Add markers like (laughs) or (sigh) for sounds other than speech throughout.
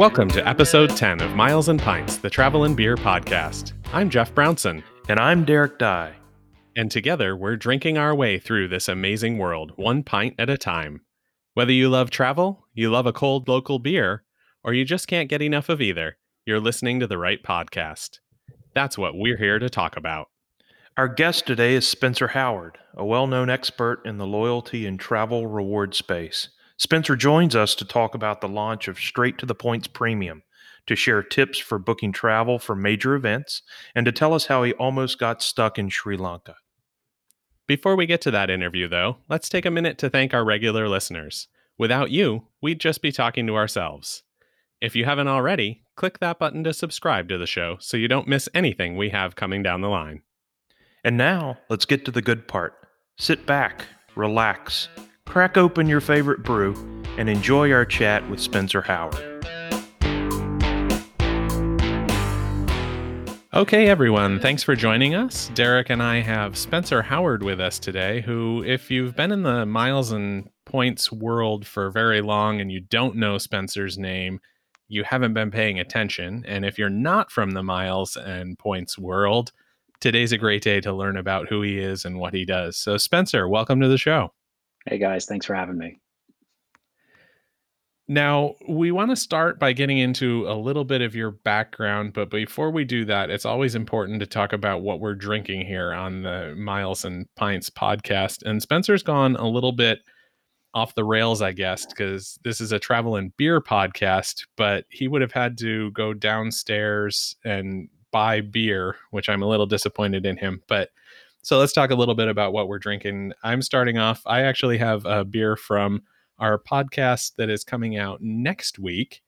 Welcome to episode 10 of Miles and Pints, the Travel and Beer podcast. I'm Jeff Brownson. And I'm Derek Dye. And together, we're drinking our way through this amazing world, one pint at a time. Whether you love travel, you love a cold local beer, or you just can't get enough of either, you're listening to the right podcast. That's what we're here to talk about. Our guest today is Spencer Howard, a well known expert in the loyalty and travel reward space. Spencer joins us to talk about the launch of Straight to the Points Premium, to share tips for booking travel for major events, and to tell us how he almost got stuck in Sri Lanka. Before we get to that interview, though, let's take a minute to thank our regular listeners. Without you, we'd just be talking to ourselves. If you haven't already, click that button to subscribe to the show so you don't miss anything we have coming down the line. And now, let's get to the good part. Sit back, relax, crack open your favorite brew, and enjoy our chat with Spencer Howard. Okay, everyone, thanks for joining us. Derek and I have Spencer Howard with us today, who, if you've been in the miles and points world for very long and you don't know Spencer's name, you haven't been paying attention. And if you're not from the miles and points world, today's a great day to learn about who he is and what he does. So, Spencer, welcome to the show. Hey, guys, thanks for having me. Now, we want to start by getting into a little bit of your background, but before we do that, it's always important to talk about what we're drinking here on the Miles and Pints podcast. And Spencer's gone a little bit off the rails, I guess, because this is a travel and beer podcast, but he would have had to go downstairs and buy beer, which I'm a little disappointed in him. But so let's talk a little bit about what we're drinking. I'm starting off, I actually have a beer from our podcast that is coming out next week.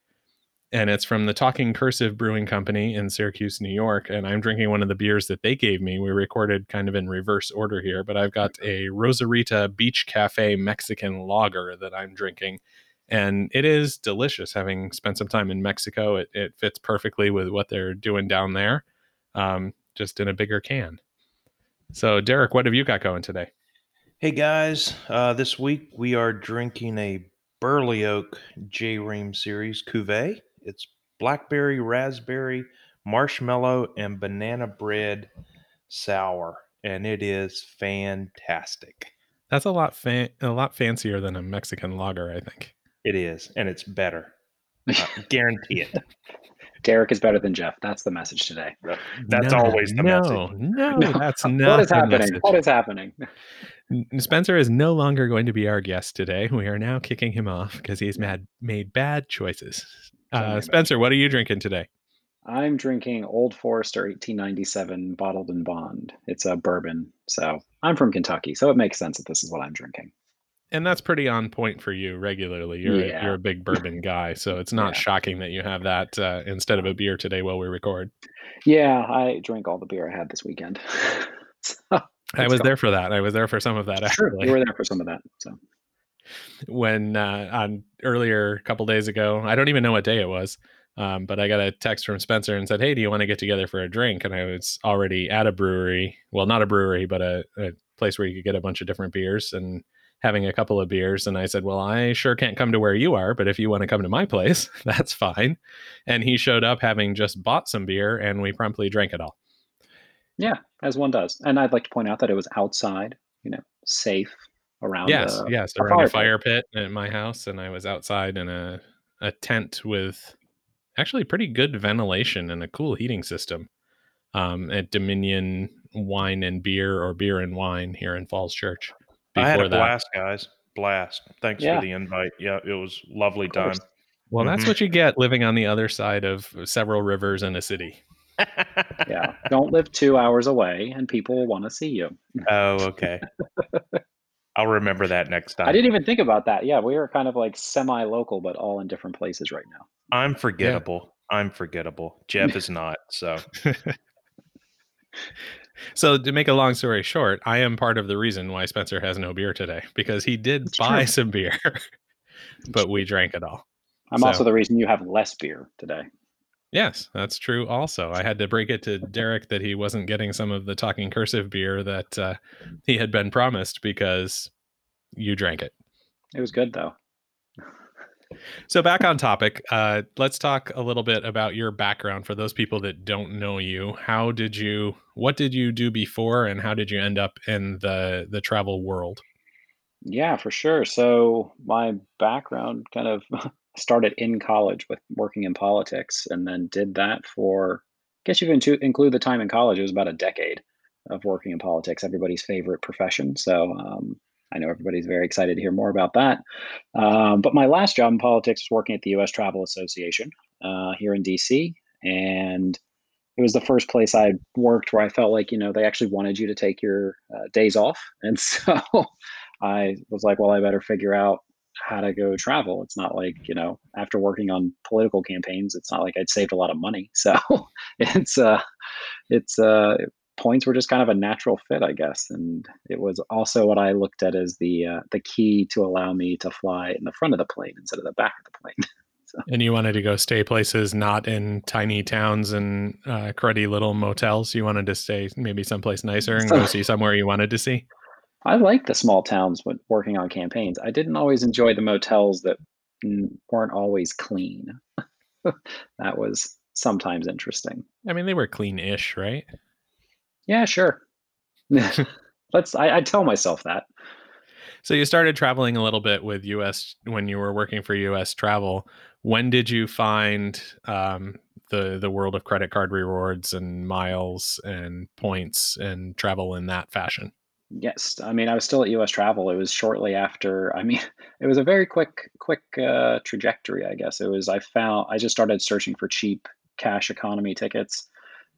And it's from the Talking Cursive Brewing Company in Syracuse, New York. And I'm drinking one of the beers that they gave me. We recorded kind of in reverse order here, but I've got a Rosarita Beach Cafe Mexican lager that I'm drinking. And it is delicious having spent some time in Mexico. It, it fits perfectly with what they're doing down there, um, just in a bigger can. So, Derek, what have you got going today? Hey guys, uh, this week we are drinking a Burley Oak J Ream Series Cuvée. It's blackberry, raspberry, marshmallow, and banana bread sour, and it is fantastic. That's a lot fa- a lot fancier than a Mexican lager, I think. It is, and it's better. (laughs) Uh, guarantee it. Derek is better than Jeff. That's the message today. That's no, always the no, message. No, (laughs) no, that's not. what is the happening? message. What is happening? Spencer is no longer going to be our guest today. We are now kicking him off because he's mad, made bad choices. Uh, Spencer, what are you drinking today? I'm drinking Old Forester 1897 bottled in bond. It's a bourbon. So I'm from Kentucky, so it makes sense that this is what I'm drinking. And that's pretty on point for you regularly. You're a, you're a big bourbon guy, so it's (laughs) not Yeah. shocking that you have that uh, instead of a beer today while we record. Yeah, I drank all the beer I had this weekend. (laughs) so, I was go. there for that. I was there for some of that Sure, actually. you were there for some of that. So when uh, on earlier a couple days ago. I don't even know what day it was, um, but I got a text from Spencer and said, "Hey, do you want to get together for a drink?" And I was already at a brewery, well, not a brewery, but a, a place where you could get a bunch of different beers and having a couple of beers. And I said, "Well, I sure can't come to where you are, but if you want to come to my place, (laughs) that's fine." And he showed up having just bought some beer, and we promptly drank it all. yeah, as one does. And I'd like to point out that it was outside, you know, safe around. yes, the- yes, around a fire fire pit at my house, and I was outside in a a tent with actually pretty good ventilation and a cool heating system um, at Dominion Wine and Beer or Beer and Wine here in Falls Church. I had a that, blast, guys. Blast. Thanks Yeah. for the invite. Yeah, it was lovely Of time. course. well, that's Mhm. what you get living on the other side of several rivers in a city. (laughs) Yeah, don't live two hours away, and people will want to see you. oh, okay. (laughs) I'll remember that next time. I didn't even think about that. Yeah, we are kind of like semi-local, but all in different places right now. I'm forgettable. I'm forgettable. Jeff is not. So (laughs) So to make a long story short, I am part of the reason why Spencer has no beer today because he did It's buy true. some beer, (laughs) but we drank it all. I'm So- also the reason you have less beer today. Yes, that's true. Also, I had to break it to Derek that he wasn't getting some of the talking cursive beer that uh, he had been promised because you drank it. It was good though. So back on topic, uh, let's talk a little bit about your background for those people that don't know you. How did you? What did you do before, and how did you end up in the the travel world? Yeah, for sure. So my background kind of (laughs) started in college with working in politics, and then did that for. I guess you can include the time in college. It was about a decade of working in politics, everybody's favorite profession. So um, I know everybody's very excited to hear more about that. Um, but my last job in politics was working at the U.S. Travel Association uh, here in D.C. and it was the first place I worked where I felt like you know they actually wanted you to take your uh, days off, (laughs) and so I was like, well, I better figure out how to go travel. It's not like you know after working on political campaigns, it's not like I'd saved a lot of money, (laughs) so it's uh, it's uh, points were just kind of a natural fit, I guess. And it was also what I looked at as the uh, the key to allow me to fly in the front of the plane instead of the back of the plane. (laughs) so. And you wanted to go stay places not in tiny towns and uh, cruddy little motels. You wanted to stay maybe someplace nicer and go see somewhere you wanted to see. I like the small towns when working on campaigns. I didn't always enjoy the motels that weren't always clean. (laughs) that was sometimes interesting. I mean, they were clean-ish, right? Yeah, sure. (laughs) (laughs) Let's. I, I tell myself that. So you started traveling a little bit with U.S. when you were working for U.S. Travel. When did you find um, the the world of credit card rewards and miles and points and travel in that fashion? Yes, I mean I was still at U.S. Travel. It was shortly after. I mean, (laughs) it was a very quick quick uh, trajectory. I guess it was. I found I just started searching for cheap cash economy tickets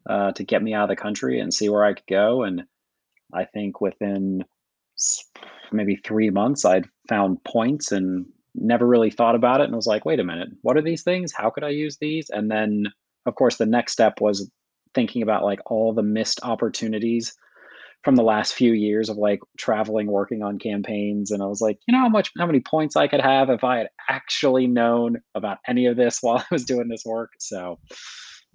uh, to get me out of the country and see where I could go. And I think within maybe three months, I'd found points and never really thought about it and was like, wait a minute, what are these things? How could I use these? And then, of course, the next step was thinking about like all the missed opportunities from the last few years of like traveling working on campaigns and i was like you know how much how many points i could have if i had actually known about any of this (laughs) while i was doing this work so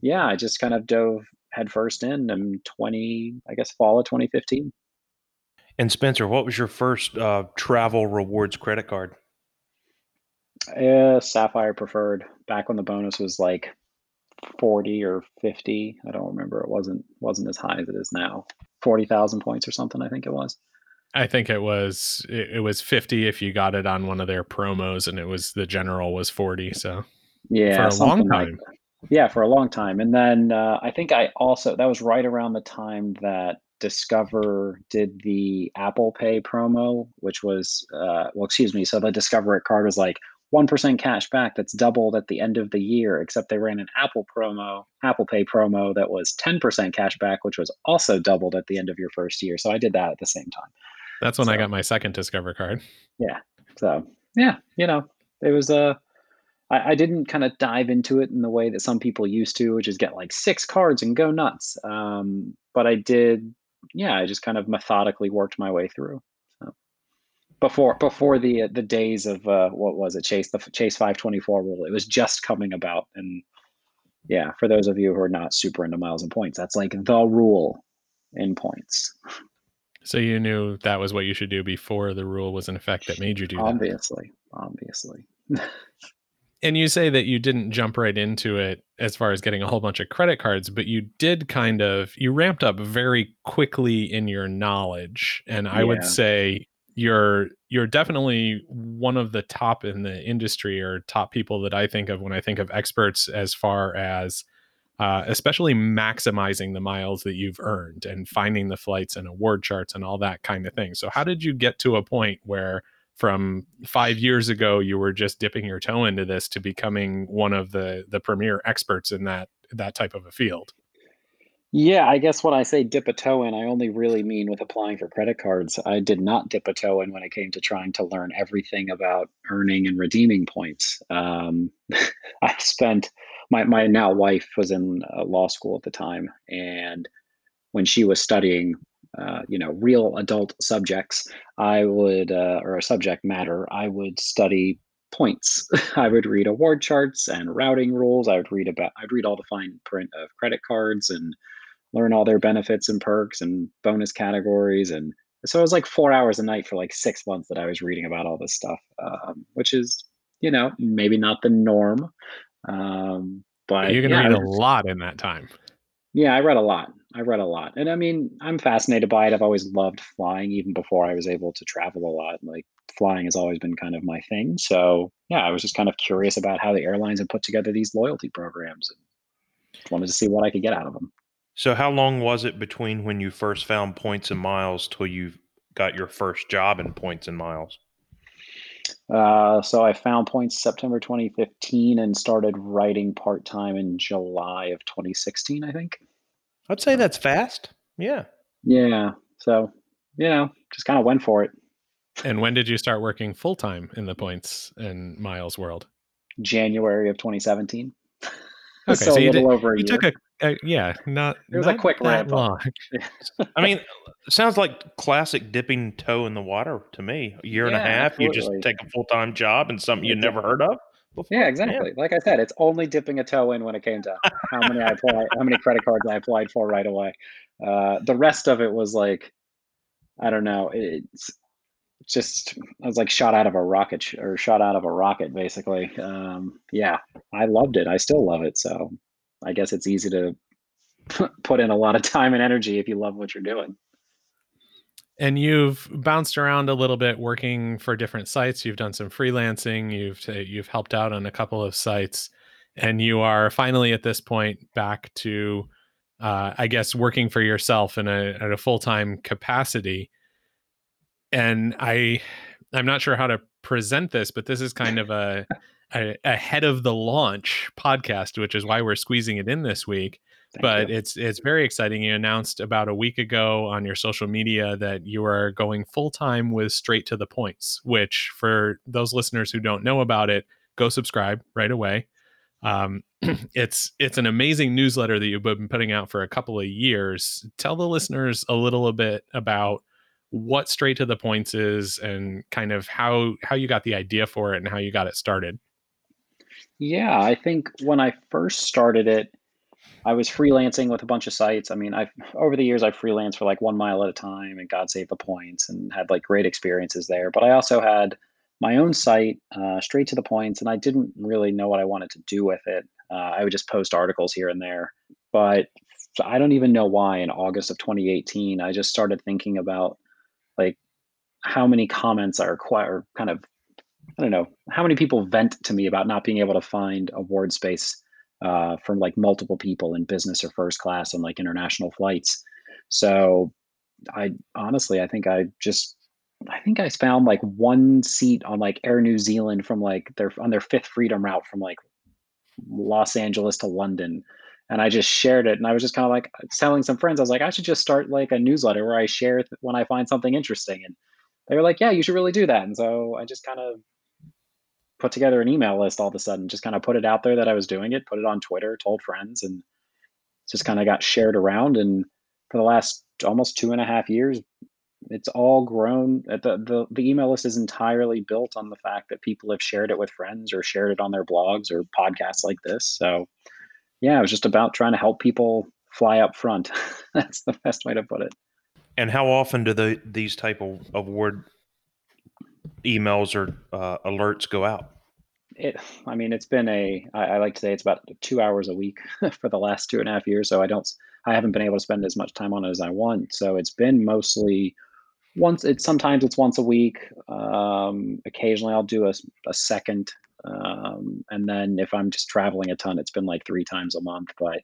yeah i just kind of dove headfirst in in 20, I guess, fall of 2015. And Spencer, what was your first uh, travel rewards credit card? Uh, Sapphire preferred back when the bonus was like 40 or 50. I don't remember. It wasn't wasn't as high as it is now. 40,000 points or something, I think it was. I think it was it, it, was 50 if you got it on one of their promos and it was the general was 40, so yeah, for a long time. Like yeah, for a long time. And then uh, I think I also, that was right around the time that Discover did the Apple Pay promo, which was, uh, well, excuse me. So the Discover card was like 1% cash back that's doubled at the end of the year, except they ran an Apple promo, Apple Pay promo that was 10% cash back, which was also doubled at the end of your first year. So I did that at the same time. That's when so, I got my second Discover card. Yeah. So, yeah, you know, it was a, uh, I, I didn't kind of dive into it in the way that some people used to, which is get like six cards and go nuts. Um, but I did, yeah, I just kind of methodically worked my way through. So before before the the days of uh, what was it, Chase the Chase five twenty four rule, it was just coming about, and yeah, for those of you who are not super into miles and points, that's like the rule in points. So you knew that was what you should do before the rule was in effect that made you do obviously, that. Obviously, obviously. (laughs) and you say that you didn't jump right into it as far as getting a whole bunch of credit cards but you did kind of you ramped up very quickly in your knowledge and i yeah. would say you're you're definitely one of the top in the industry or top people that i think of when i think of experts as far as uh, especially maximizing the miles that you've earned and finding the flights and award charts and all that kind of thing so how did you get to a point where from five years ago you were just dipping your toe into this to becoming one of the the premier experts in that that type of a field. Yeah i guess when i say dip a toe in i only really mean with applying for credit cards. I did not dip a toe in when it came to trying to learn everything about earning and redeeming points. Um, (laughs) i spent my, my now wife was in uh, law school at the time and when she was studying uh, you know real adult subjects i would uh, or a subject matter i would study points (laughs) i would read award charts and routing rules i would read about i'd read all the fine print of credit cards and learn all their benefits and perks and bonus categories and so it was like four hours a night for like six months that i was reading about all this stuff um, which is you know, maybe not the norm. Um, but you can yeah, read a lot in that time. Yeah, I read a lot. I read a lot. And I mean, I'm fascinated by it. I've always loved flying, even before I was able to travel a lot. Like, flying has always been kind of my thing. So, yeah, I was just kind of curious about how the airlines had put together these loyalty programs and wanted to see what I could get out of them. So, how long was it between when you first found points and miles till you got your first job in points and miles? Uh, so, I found points September 2015 and started writing part time in July of 2016, I think. I'd say that's fast. Yeah. Yeah. So, you know, just kind of went for it. And when did you start working full time in the points and miles world? January of 2017. (laughs) Okay, so, so a you little over a You year. took a, a yeah, not It was a quick that ramp up. long. (laughs) I mean, sounds like classic dipping toe in the water to me. A year and a Yeah, half, you just take a full time job and something you never heard of before. Yeah, exactly. Like I said, it's only dipping a toe in when it came to how many I applied, how many credit cards I applied for right away. Uh, the rest of it was like, I don't know. It's just I was like shot out of a rocket sh- or shot out of a rocket, basically. Um, yeah, I loved it. I still love it. So I guess it's easy to put in a lot of time and energy if you love what you're doing. And you've bounced around a little bit working for different sites. You've done some freelancing. You've uh, you've helped out on a couple of sites, and you are finally at this point back to, uh, I guess, working for yourself in a at a full time capacity. And I, I'm not sure how to present this, but this is kind of a, (laughs) a ahead of the launch podcast, which is why we're squeezing it in this week Thank but you. it's it's very exciting. You announced about a week ago on your social media that you are going full time with Straight to the Points. Which, for those listeners who don't know about it, go subscribe right away. Um, (clears throat) it's it's an amazing newsletter that you've been putting out for a couple of years. Tell the listeners a little bit about what Straight to the Points is and kind of how how you got the idea for it and how you got it started. Yeah, I think when I first started it, I was freelancing with a bunch of sites. I mean, I've over the years I've freelanced for like one mile at a time and God Save the Points and had like great experiences there. But I also had my own site, uh, straight to the points, and I didn't really know what I wanted to do with it. Uh, I would just post articles here and there. But I don't even know why in August of 2018, I just started thinking about like how many comments are quite or kind of I don't know how many people vent to me about not being able to find award space uh, from like multiple people in business or first class on like international flights. So I honestly, I think I just, I think I found like one seat on like Air New Zealand from like their on their fifth freedom route from like Los Angeles to London. And I just shared it, and I was just kind of like telling some friends. I was like, I should just start like a newsletter where I share th- when I find something interesting. And they were like, Yeah, you should really do that. And so I just kind of put together an email list all of a sudden, just kind of put it out there that I was doing it, put it on Twitter, told friends, and just kind of got shared around. And for the last almost two and a half years, it's all grown. Uh, The, the, the email list is entirely built on the fact that people have shared it with friends or shared it on their blogs or podcasts like this. So, yeah, it was just about trying to help people fly up front. (laughs) That's the best way to put it. And how often do the these type of award emails or uh, alerts go out? It, I mean, it's been a, I, I like to say it's about two hours a week (laughs) for the last two and a half years. So I don't, I haven't been able to spend as much time on it as I want. So it's been mostly once, it's sometimes it's once a week. Um, occasionally I'll do a second. Um, and then if I'm just traveling a ton, it's been like three times a month. But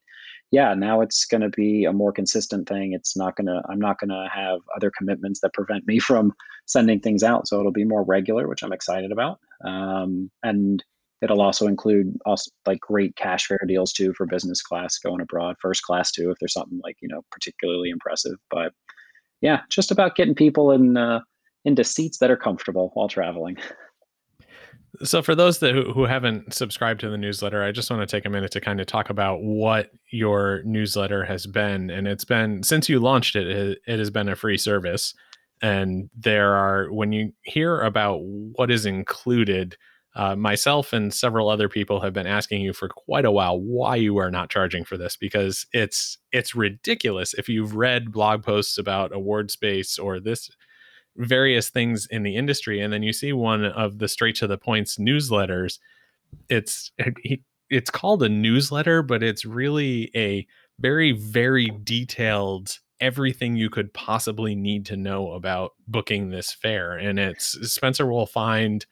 yeah, now it's going to be a more consistent thing. It's not going to, I'm not going to have other commitments that prevent me (laughs) from sending things out. So it'll be more regular, which I'm excited about. Um, and it'll also include also like great cash fare deals too for business class going abroad, first class too, if there's something like, you know, particularly impressive. But yeah, just about getting people in, uh, into seats that are comfortable while traveling. (laughs) So, for those that who, haven't subscribed to the newsletter, I just want to take a minute to kind of talk about what your newsletter has been. And it's been since you launched it, it has been a free service. And there are, when you hear about what is included, uh, myself and several other people have been asking you for quite a while why you are not charging for this because it's it's ridiculous if you've read blog posts about award space or this various things in the industry and then you see one of the straight to the points newsletters. It's it's called a newsletter but it's really a very very detailed everything you could possibly need to know about booking this fare. And it's spencer will find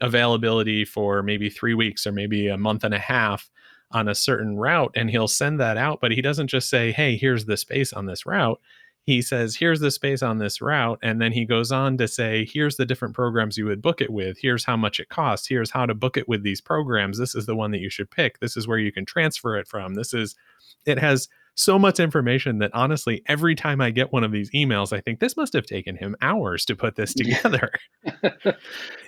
availability for maybe 3 weeks or maybe a month and a half on a certain route and he'll send that out but he doesn't just say hey here's the space on this route he says here's the space on this route and then he goes on to say here's the different programs you would book it with. Here's how much it costs. Here's how to book it with these programs. This is the one that you should pick. This is where you can transfer it from. This is it has so much information that honestly every time i get one of these emails i think this must have taken him hours to put this (laughs) together.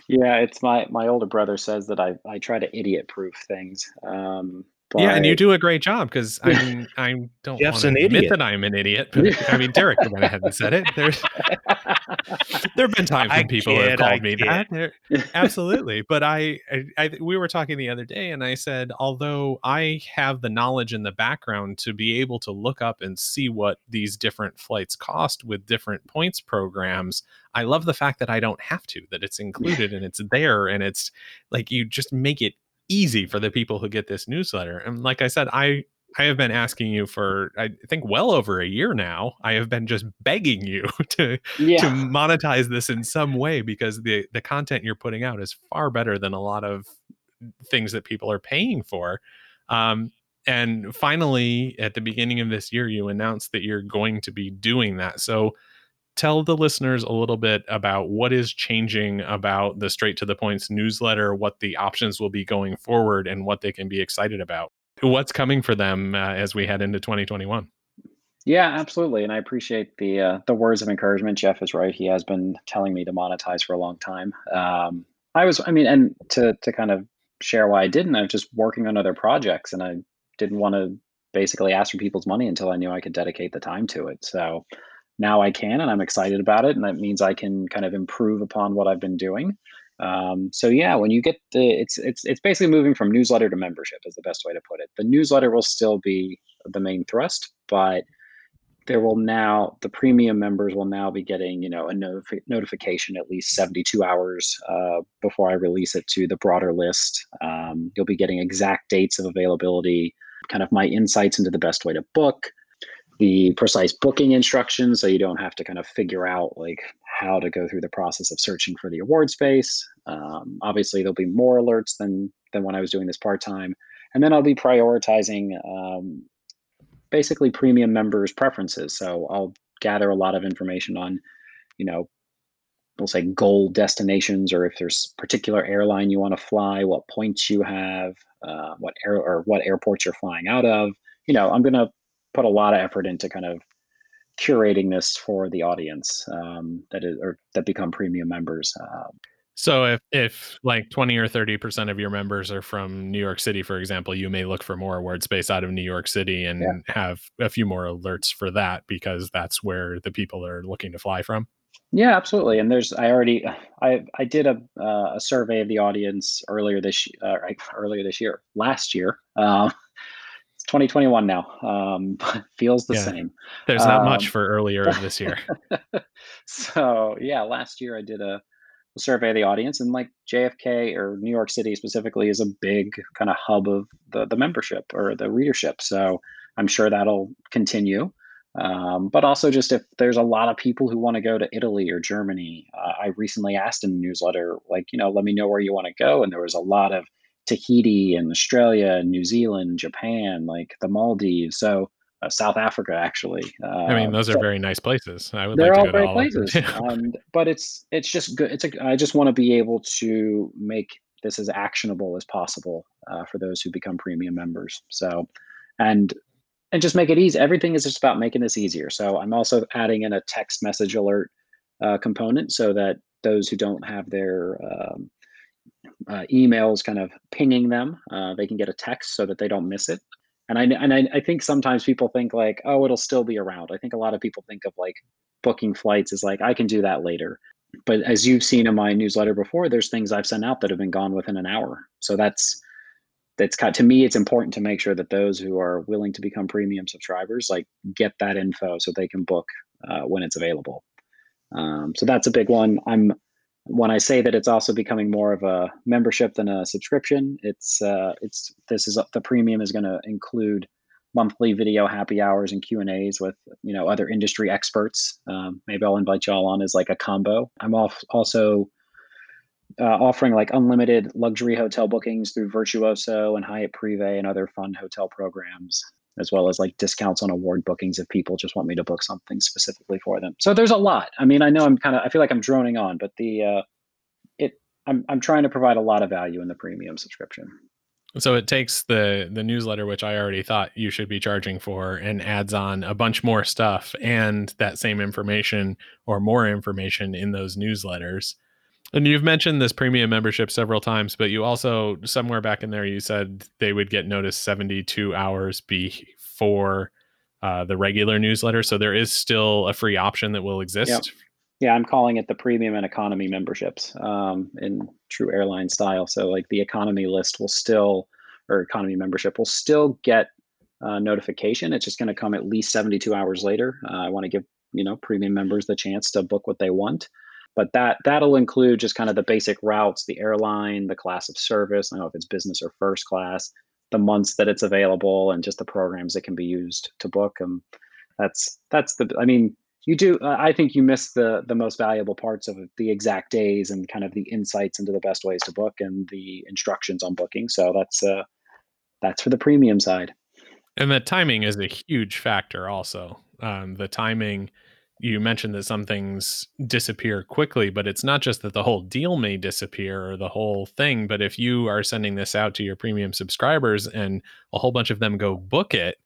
Yeah it's my my older brother says that i i try to idiot proof things um but... Yeah, and you do a great job because I (laughs) mean I don't Jeff's want to admit idiot. that I'm an idiot, (laughs) but I mean Derek went ahead and said it. There's (laughs) there have been times when I people kid, have called I me kid. that. There- absolutely, but I, I, I we were talking the other day, and I said although I have the knowledge in the background to be able to look up and see what these different flights cost with different points programs, I love the fact that I don't have to. That it's included and it's there, and it's like you just make it easy for the people who get this newsletter. And like I said, I I have been asking you for I think well over a year now. I have been just begging you (laughs) to yeah to monetize this in some way because the the content you're putting out is far better than a lot of things that people are paying for. Um, and finally, at the beginning of this year, you announced that you're going to be doing that. So tell the listeners a little bit about what is changing about the straight to the points newsletter what the options will be going forward and what they can be excited about what's coming for them uh, as we head into 2021 Yeah, absolutely, and I appreciate the uh, the words of encouragement. Jeff is right; he has been telling me to monetize for a long time. Um, I was, I mean, and to to kind of share why I didn't, I was just working on other projects, and I didn't want to basically ask for people's money until I knew I could dedicate the time to it. So now I can, and I'm excited about it, and that means I can kind of improve upon what I've been doing. Um, so yeah, when you get the, it's it's it's basically moving from newsletter to membership is the best way to put it. The newsletter will still be the main thrust, but there will now the premium members will now be getting you know a notifi- notification at least 72 hours uh, before i release it to the broader list um, you'll be getting exact dates of availability kind of my insights into the best way to book the precise booking instructions so you don't have to kind of figure out like how to go through the process of searching for the award space. Um, obviously there'll be more alerts than than when i was doing this part-time. And then i'll be prioritizing um, basically premium members preferences. So i'll gather a lot of information on you know we'll say goal destinations or if there's particular airline you want to fly what points you have uh, what air or what airports you're flying out of. You know i'm going to put a lot of effort into kind of curating this for the audience um, that is or that become premium members uh, so if if like 20 or 30 percent of your members are from new york city for example you may look for more award space out of new york city and Yeah. have a few more alerts for that because that's where the people are looking to fly from Yeah, absolutely. And there's I already I I did a uh, a survey of the audience earlier this uh, earlier this year last year. Um, it's 2021 now. Um, (laughs) feels the Yeah. same. there's not much Um, for earlier of this year (laughs) so yeah, last year I did a, a survey of the audience, and like JFK or New York City specifically is a big kind of hub of the the membership or the readership. So I'm sure that'll continue. Um, but also, just if there's a lot of people who want to go to Italy or Germany, uh, I recently asked in the newsletter, like, you know, let me know where you want to go. And there was a lot of Tahiti and Australia and New Zealand, Japan, like the Maldives. So uh, South Africa, actually. i mean Um, those are so very nice places i would they're like to all go great all places. Um, (laughs) but it's it's just good. It's a, I just want to be able to make this as actionable as possible uh, for those who become premium members. So, and and just make it easy. Everything is just about making this easier. So I'm also adding in a text message alert uh, component so that those who don't have their um, uh, emails kind of pinging them, uh, they can get a text so that they don't miss it. And I and I, I think sometimes people think like, oh, it'll still be around. I think a lot of people think of like booking flights as like I can do that later. But as you've seen in my newsletter before, there's things I've sent out that have been gone within an hour. So that's that's kind to me it's important to make sure that those who are willing to become premium subscribers like get that info so they can book uh, when it's available Um, so that's a big one. I'm when I say that it's also becoming more of a membership than a subscription. It's uh, it's this is the premium is going to include monthly video happy hours and Q and A's with you know other industry experts. Um, maybe I'll invite y'all on as like a combo. I'm also uh, offering like unlimited luxury hotel bookings through Virtuoso and Hyatt Privé and other fun hotel programs, as well as like discounts on award bookings if people just want me to book something specifically for them. So there's a lot. I mean, I know I'm kind of I feel like I'm droning on, but the uh, it I'm I'm trying to provide a lot of value in the premium subscription. So it takes the the newsletter, which I already thought you should be charging for, and adds on a bunch more stuff and that same information or more information in those newsletters. And you've mentioned this premium membership several times, but you also somewhere back in there you said they would get notice 72 hours before uh, the regular newsletter. So there is still a free option that will exist. Yep. Yeah, I'm calling it the premium and economy memberships um, in true airline style. So like the economy list will still, or economy membership will still get uh, notification. It's just going to come at least 72 hours later. Uh, I want to give you know premium members the chance to book what they want but that that'll include just kind of the basic routes the airline the class of service i don't know if it's business or first class the months that it's available and just the programs that can be used to book them that's that's the i mean you do i think you miss the the most valuable parts of the exact days and kind of the insights into the best ways to book and the instructions on booking so that's uh that's for the premium side. And the timing is a huge factor also. Um, the timing you mentioned that some things disappear quickly, but it's not just that the whole deal may disappear or the whole thing, but if you are sending this out to your premium subscribers and a whole bunch of them go book it,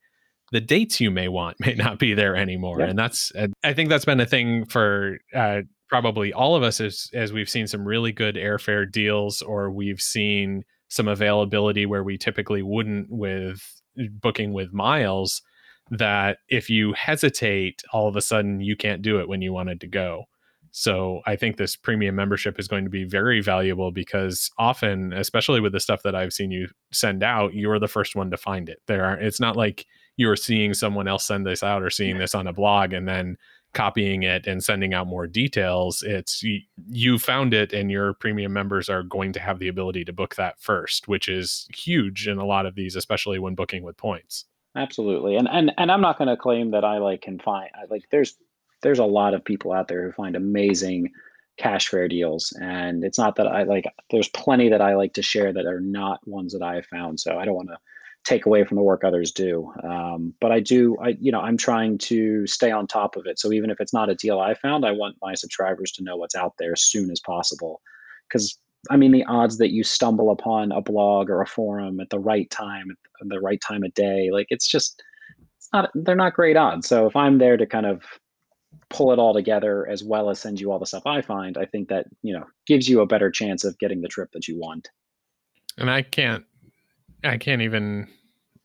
the dates you may want (laughs) may not be there anymore. Yeah. And that's, I think that's been a thing for uh, probably all of us as, as we've seen some really good airfare deals or we've seen some availability where we typically wouldn't with booking with miles that if you hesitate, all of a sudden you can't do it when you wanted to go. So I think this premium membership is going to be very valuable because often, especially with the stuff that I've seen you send out, you're the first one to find it. There are it's not like you're seeing someone else send this out or seeing this on a blog and then copying it and sending out more details. It's you, you found it and your premium members are going to have the ability to book that first, which is huge in a lot of these, especially when booking with points. Absolutely. And and and I'm not going to claim that I like can find like there's there's a lot of people out there who find amazing cash fare deals and it's not that I like there's plenty that I like to share that are not ones that I have found. So I don't want to take away from the work others do. Um, but I do I you know I'm trying to stay on top of it. So even if it's not a deal I found, I want my subscribers to know what's out there as soon as possible because I mean, the odds that you stumble upon a blog or a forum at the right time, at the right time of day, like it's just, it's not, they're not great odds. So if I'm there to kind of pull it all together as well as send you all the stuff I find, I think that, you know, gives you a better chance of getting the trip that you want. And I can't, I can't even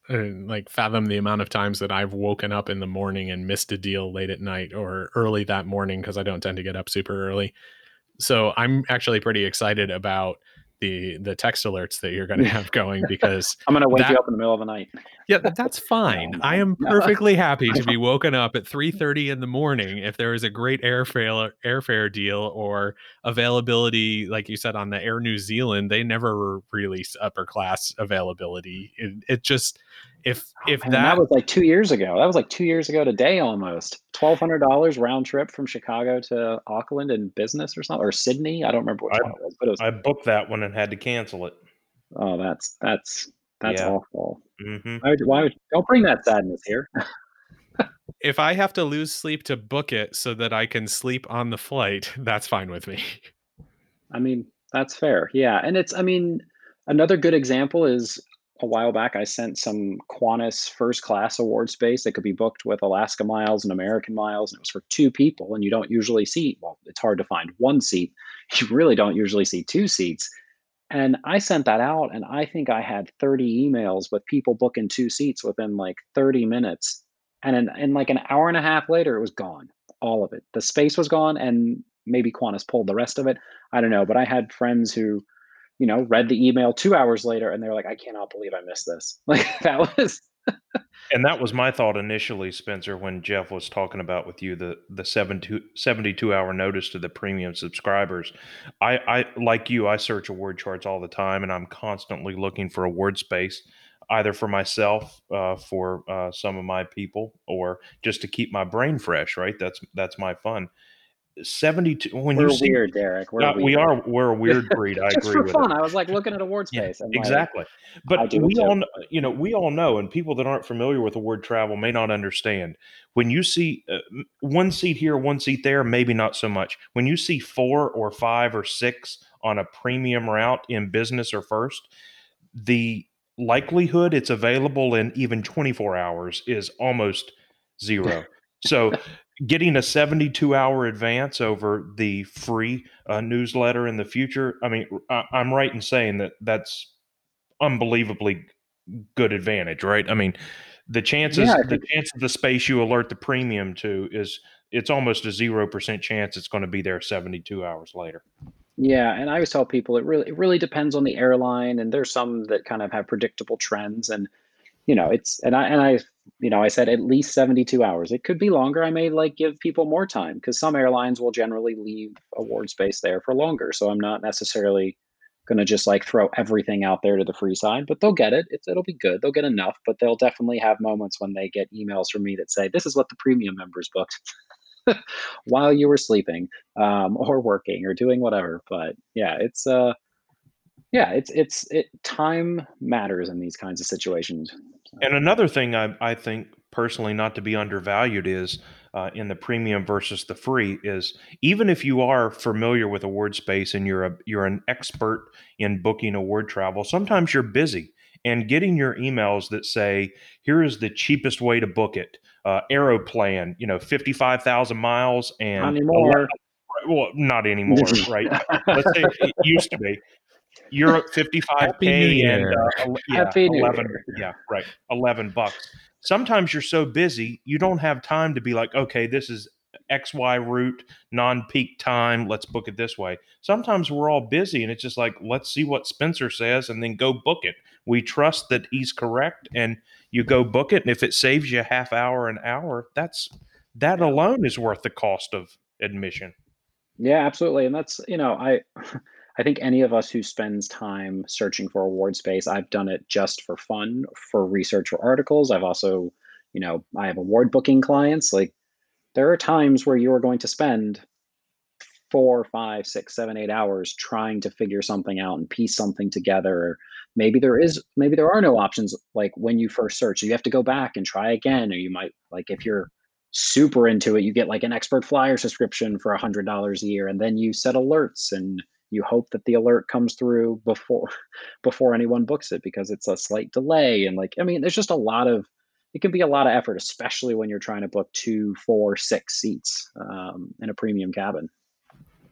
uh, like fathom the amount of times that I've woken up in the morning and missed a deal late at night or early that morning because I don't tend to get up super early so I'm actually pretty excited about the the text alerts that you're going to have going (laughs) because I'm going to wake that, you up in the middle of the night. yeah, that's fine. Um, I am perfectly happy (laughs) to be woken up at 3:30 in the morning if there is a great airfare airfare deal or availability like you said on the Air New Zealand, they never release upper class availability. It, it just if if Man, that, that was like two years ago. That was like two years ago today almost. $1200 round trip from chicago to auckland in business or something or sydney. I don't remember which I, one it was but it was i booked that one and had to cancel it. Oh that's that's that's yeah. awful. Mm-hmm. why, would, why would don't bring that sadness here. (laughs) If i have to lose sleep to book it so that i can sleep on the flight (laughs) that's fine with me. I mean that's fair. Yeah and it's i mean another good example is a while back, I sent some Qantas first class award space that could be booked with Alaska Miles and American Miles, and it was for two people. And you don't usually see, well, it's hard to find one seat. (laughs) You really don't usually see two seats. And I sent that out, and I think I had 30 emails with people booking two seats within like 30 minutes. And in, in like an hour and a half later, it was gone. All of it. The space was gone, and maybe Qantas pulled the rest of it. I don't know. But I had friends who you know, read the email two hours later and they're like, I cannot believe I missed this. (laughs) Like that was (laughs) and that was my thought initially, Spencer, when Jeff was talking about with you the the 72 72 hour notice to the premium subscribers. I, I like you, I search award charts all the time, and I'm constantly looking for award space, either for myself, uh, for uh, some of my people, or just to keep my brain fresh. Right? That's that's my fun. 72 when we're you see weird derek. We're weird. we are we're a weird (laughs) breed. I just agree for with fun it i was like looking at award yeah space like exactly. I but we all kn- you know we all know and people that aren't familiar with award travel may not understand. When you see uh, one seat here one seat there maybe not so much. When you see four or five or six on a premium route in business or first the likelihood it's available in even 24 hours is almost zero. So, getting a 72 hour advance over the free uh, newsletter in the future, I mean, I, I'm right in saying that that's unbelievably good advantage, right? I mean, the chances yeah, the chance of the space you alert the premium to is it's almost a zero percent chance it's going to be there 72 hours later. Yeah, and I always tell people it really it really depends on the airline, and there's some that kind of have predictable trends, and you know it's and I and I you know I said at least 72 hours. It could be longer. I may like give people more time because some airlines will generally leave award space there for longer. So I'm not necessarily going to just like throw everything out there to the free side, but they'll get it. It's, it'll be good. They'll get enough, but they'll definitely have moments when they get emails from me that say, "This is what the premium members booked." (laughs) while you were sleeping um, or working or doing whatever. But yeah, it's uh yeah, it's it's it time matters in these kinds of situations. And another thing I, I think personally not to be undervalued is uh, in the premium versus the free is even if you are familiar with award space and you're a you're an expert in booking award travel, sometimes you're busy and getting your emails that say here is the cheapest way to book it, uh, Aeroplan, you know, fifty five thousand miles and well, not anymore, (laughs) right? Let's say it used to be. Europe Happy New 55k and uh, (laughs) yeah, 11 yeah, right. 11 bucks. Sometimes you're so busy, you don't have time to be like, okay, this is XY route, non-peak time, let's book it this way. Sometimes we're all busy and it's just like, let's see what Spencer says and then go book it. We trust that he's correct and you go book it and if it saves you a half hour an hour, that's that alone is worth the cost of admission. Yeah, absolutely. And that's, you know, I (laughs) I think any of us who spends time searching for award space, I've done it just for fun, for research or articles. I've also, you know, I have award booking clients. Like there are times where you are going to spend four, five, six, seven, eight hours trying to figure something out and piece something together. Maybe there is, maybe there are no options like when you first search. So you have to go back and try again. Or you might like if you're super into it, you get like an ExpertFlyer subscription for a hundred dollars a year, and then you set alerts and you hope that the alert comes through before (laughs) before anyone books it because it's a slight delay. And like, I mean, there's just a lot of it can be a lot of effort, especially when you're trying to book two, four, six seats um, in a premium cabin.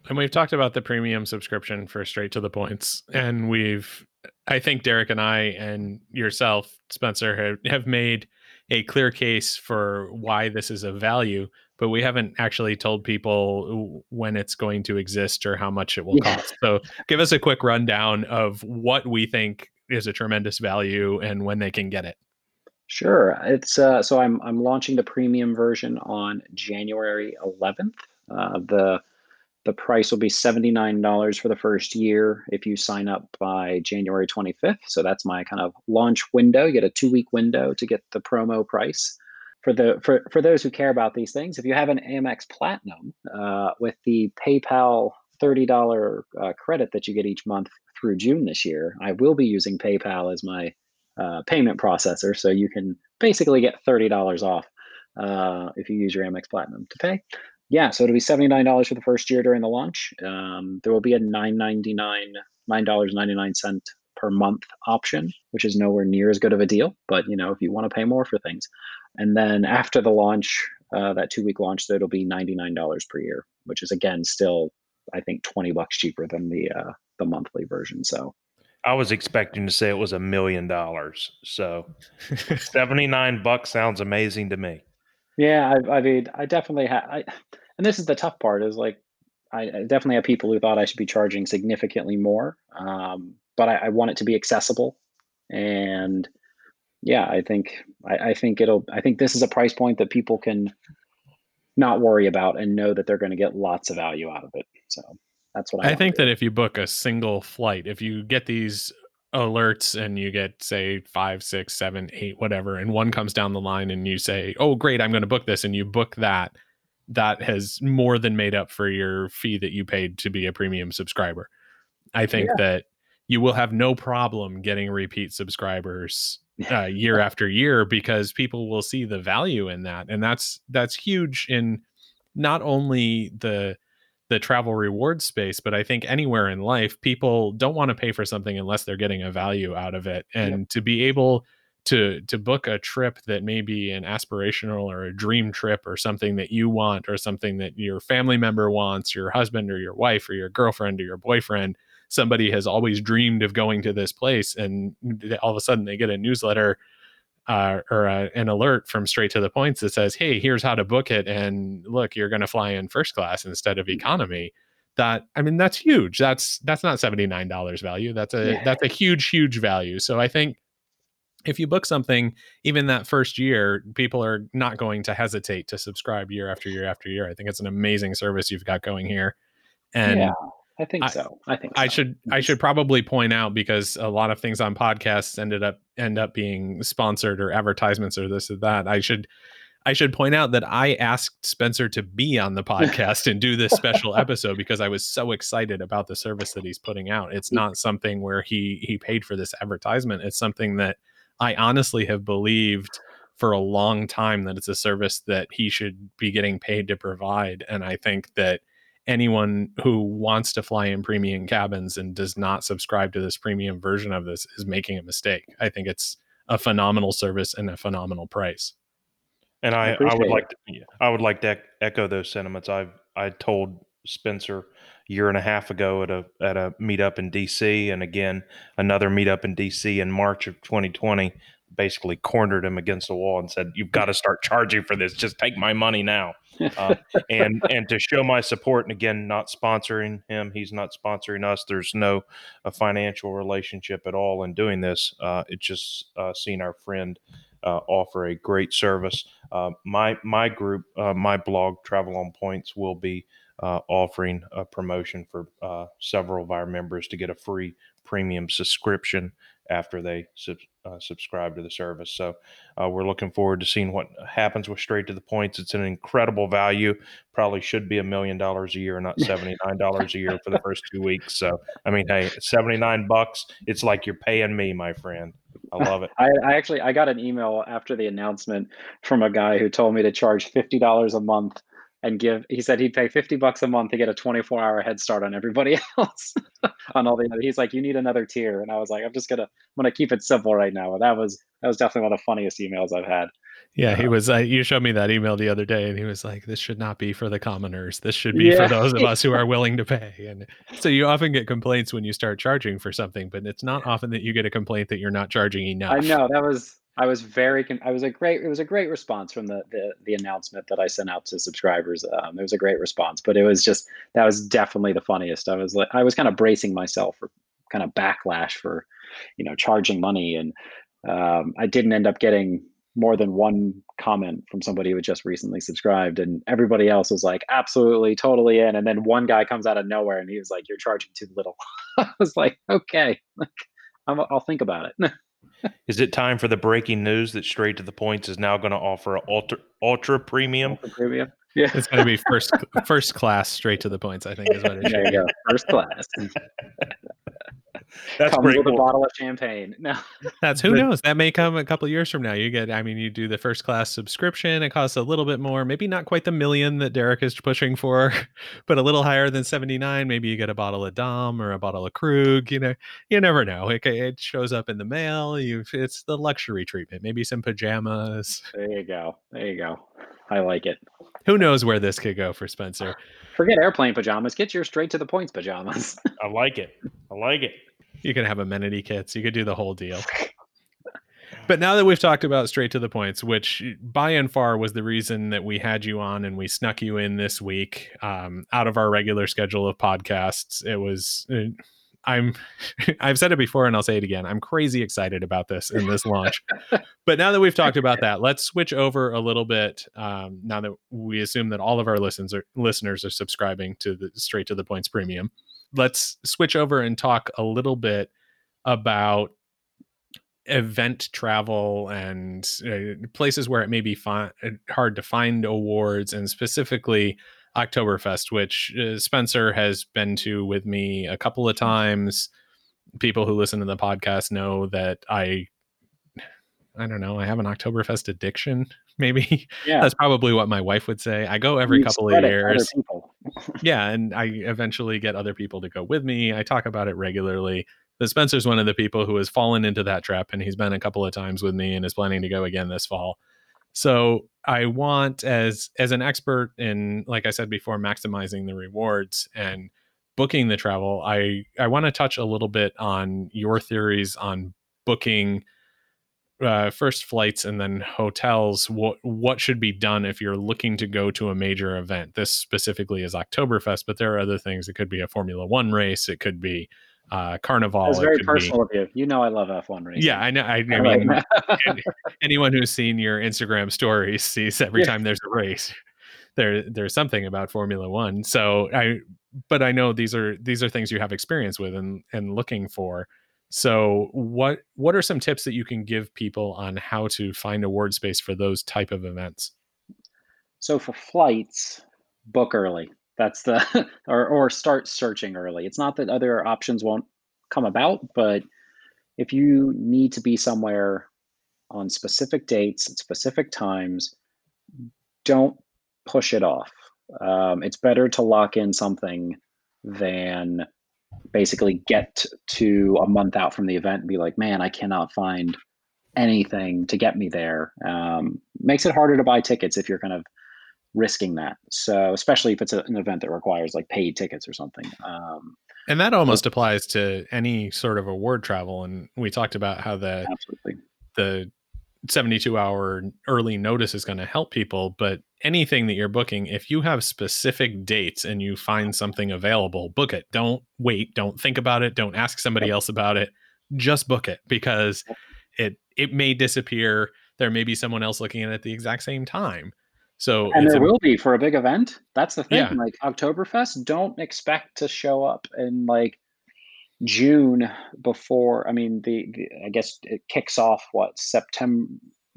And we've talked about the premium subscription for straight to the points. And we've, I think Derek and I and yourself, Spencer, have, have made a clear case for why this is a value, but we haven't actually told people when it's going to exist or how much it will Yeah. cost. So give us a quick rundown of what we think is a tremendous value and when they can get it. Sure. It's uh, so I'm I'm launching the premium version on January 11th. Uh, the the price will be $79 for the first year if you sign up by January 25th. So that's my kind of launch window. You get a two week window to get the promo price. For the for, for those who care about these things, if you have an Amex Platinum uh, with the PayPal $30 uh, credit that you get each month through June this year, I will be using PayPal as my uh, payment processor. So you can basically get $30 off uh, if you use your Amex Platinum to pay. Yeah, so it'll be $79 for the first year during the launch. Um, there will be a $9.99, $9.99 per month option, which is nowhere near as good of a deal. But you know, if you want to pay more for things, and then after the launch, uh, that two week launch, so it'll be $99 per year, which is again still, I think, 20 bucks cheaper than the uh, the monthly version. So I was expecting to say it was a million dollars. So (laughs) 79 bucks sounds amazing to me. Yeah, I, I mean, I definitely have, and this is the tough part is like, I, I definitely have people who thought I should be charging significantly more, um, but I, I want it to be accessible, and yeah, I think I, I think it'll I think this is a price point that people can not worry about and know that they're going to get lots of value out of it. So that's what I, I think that if you book a single flight, if you get these alerts and you get say five, six, seven, eight, whatever, and one comes down the line and you say, "Oh, great, I'm going to book this," and you book that, that has more than made up for your fee that you paid to be a premium subscriber. I think yeah. that you will have no problem getting repeat subscribers uh, year (laughs) after year because people will see the value in that and that's that's huge in not only the the travel reward space but i think anywhere in life people don't want to pay for something unless they're getting a value out of it and yep. to be able to to book a trip that may be an aspirational or a dream trip or something that you want or something that your family member wants your husband or your wife or your girlfriend or your boyfriend somebody has always dreamed of going to this place and all of a sudden they get a newsletter uh, or a, an alert from straight to the points that says hey here's how to book it and look you're going to fly in first class instead of mm. economy that i mean that's huge that's that's not $79 value that's a yeah. that's a huge huge value so i think if you book something even that first year people are not going to hesitate to subscribe year after year after year i think it's an amazing service you've got going here and yeah. I think I, so. I think so. I should I should probably point out because a lot of things on podcasts ended up end up being sponsored or advertisements or this or that. I should I should point out that I asked Spencer to be on the (laughs) podcast and do this special episode because I was so excited about the service that he's putting out. It's not something where he he paid for this advertisement. It's something that I honestly have believed for a long time that it's a service that he should be getting paid to provide and I think that anyone who wants to fly in premium cabins and does not subscribe to this premium version of this is making a mistake. I think it's a phenomenal service and a phenomenal price. And I, I, I would it. like to, I would like to echo those sentiments. I've I told Spencer a year and a half ago at a at a meetup in DC, and again another meetup in DC in March of 2020. Basically cornered him against the wall and said, "You've got to start charging for this. Just take my money now." uh, (laughs) and and to show my support and again not sponsoring him he's not sponsoring us there's no a financial relationship at all in doing this uh, it's just uh, seeing our friend uh, offer a great service uh, my my group uh, my blog travel on points will be offering a promotion for several of our members to get a free premium subscription after they sub, uh, subscribe to the service. So uh, we're looking forward to seeing what happens with Straight to the Points. It's an incredible value. Probably should be a million dollars a year, not (laughs) seventy nine dollars a year for the first two weeks. So I mean, hey, seventy nine bucks. It's like you're paying me, my friend. I (laughs) love it. I, I actually I got an email after the announcement from a guy who told me to charge fifty dollars a month and give he said he'd pay 50 bucks a month to get a 24 hour head start on everybody (laughs) else on all the other he's like you need another tier. And i was like i'm just gonna i'm gonna keep it simple right now. And that was that was definitely one of the funniest emails i've had. Yeah he uh, was uh, you showed me that email the other day and he was like this should not be for the commoners. This should be yeah. for those of us who are (laughs) willing to pay. And so you often get complaints when you start charging for something but it's not often that you get a complaint that you're not charging enough. I know that was I was very, I was a great, it was a great response from the the, the announcement that I sent out to subscribers. Um, it was a great response, but it was just that was definitely the funniest. I was like, I was kind of bracing myself for kind of backlash for, you know, charging money, and um, I didn't end up getting more than one comment from somebody who had just recently subscribed, and everybody else was like, absolutely, totally in. And then one guy comes out of nowhere, and he was like, "You're charging too little." (laughs) I was like, "Okay, like, i will think about it." (laughs) (laughs) Is it time for the breaking news that Straight to the Points is now going to offer ultra ultra premium? Ultra premium. Yeah, it's going to be first first class straight to the points. I think is what it (laughs) should. There you go, first class. (laughs) (laughs) That's Comes with cool. a bottle of champagne. No, (laughs) that's who knows. That may come a couple years from now. You get, I mean, you do the first class subscription. It costs a little bit more, maybe not quite the million that Derek is pushing for, (laughs) but a little higher than seventy nine. Maybe you get a bottle of Dom or a bottle of Krug. You know, you never know. It, it shows up in the mail. You, it's the luxury treatment. Maybe some pajamas. There you go. There you go. I like it. Who knows where this could go for Spencer? Forget airplane pajamas. Get your straight to the points pajamas. I like it. I like it. You can have amenity kits. You could do the whole deal. but now that we've talked about straight to the points, which by and far was the reason that we had you on and we snuck you in this week um, out of our regular schedule of podcasts, it was. Uh, I'm (laughs) I've said it before and I'll say it again. I'm crazy excited about this in this launch. (laughs) but now that we've talked about (laughs) that, let's switch over a little bit. Um, now that we assume that all of our listeners are listeners are subscribing to the straight to the points premium, let's switch over and talk a little bit about event travel and uh, places where it may be fi- uh, hard to find awards and specifically Oktoberfest, which uh, Spencer has been to with me a couple of times. People who listen to the podcast know that I, I don't know, I have an Oktoberfest addiction. Maybe (laughs) yeah. that's probably what my wife would say. I go every you couple of years. yeah, and I eventually get other people to go with me. I talk about it regularly. But Spencer's one of the people who has fallen into that trap, and he's been a couple of times with me and is planning to go again this fall. So I want as as an expert in, like I said before, maximizing the rewards and booking the travel. I I want to touch a little bit on your theories on booking uh, first flights and then hotels. What what should be done if you're looking to go to a major event? This specifically is Oktoberfest, but there are other things. It could be a Formula One race. It could be uh, Carnival. It's very personal be, of you. You know, I love F1 racing. Yeah, I know. I, (laughs) I mean, (laughs) anyone who's seen your Instagram stories sees every yeah. time there's a race, there there's something about Formula One. So I, but I know these are these are things you have experience with and and looking for. So what what are some tips that you can give people on how to find award space for those type of events? So for flights, book early. That's the (laughs) or or start searching early. It's not that other options won't come about, but if you need to be somewhere on specific dates at specific times, don't push it off. Um, it's better to lock in something than basically get to a month out from the event and be like, man, I cannot find anything to get me there. Um, makes it harder to buy tickets if you're kind of risking that. So especially if it's a, an event that requires like paid tickets or something. Um, and that almost but, applies to any sort of award travel. And we talked about how the absolutely. the 72 hour early notice is going to help people, but anything that you're booking, if you have specific dates and you find something available, book it. Don't wait. Don't think about it. Don't ask somebody else about it. Just book it because it it may disappear. There may be someone else looking at it at the exact same time. So and there a, will be for a big event. That's the thing. Yeah. Like Oktoberfest, don't expect to show up in like June before. I mean, the, the I guess it kicks off what September.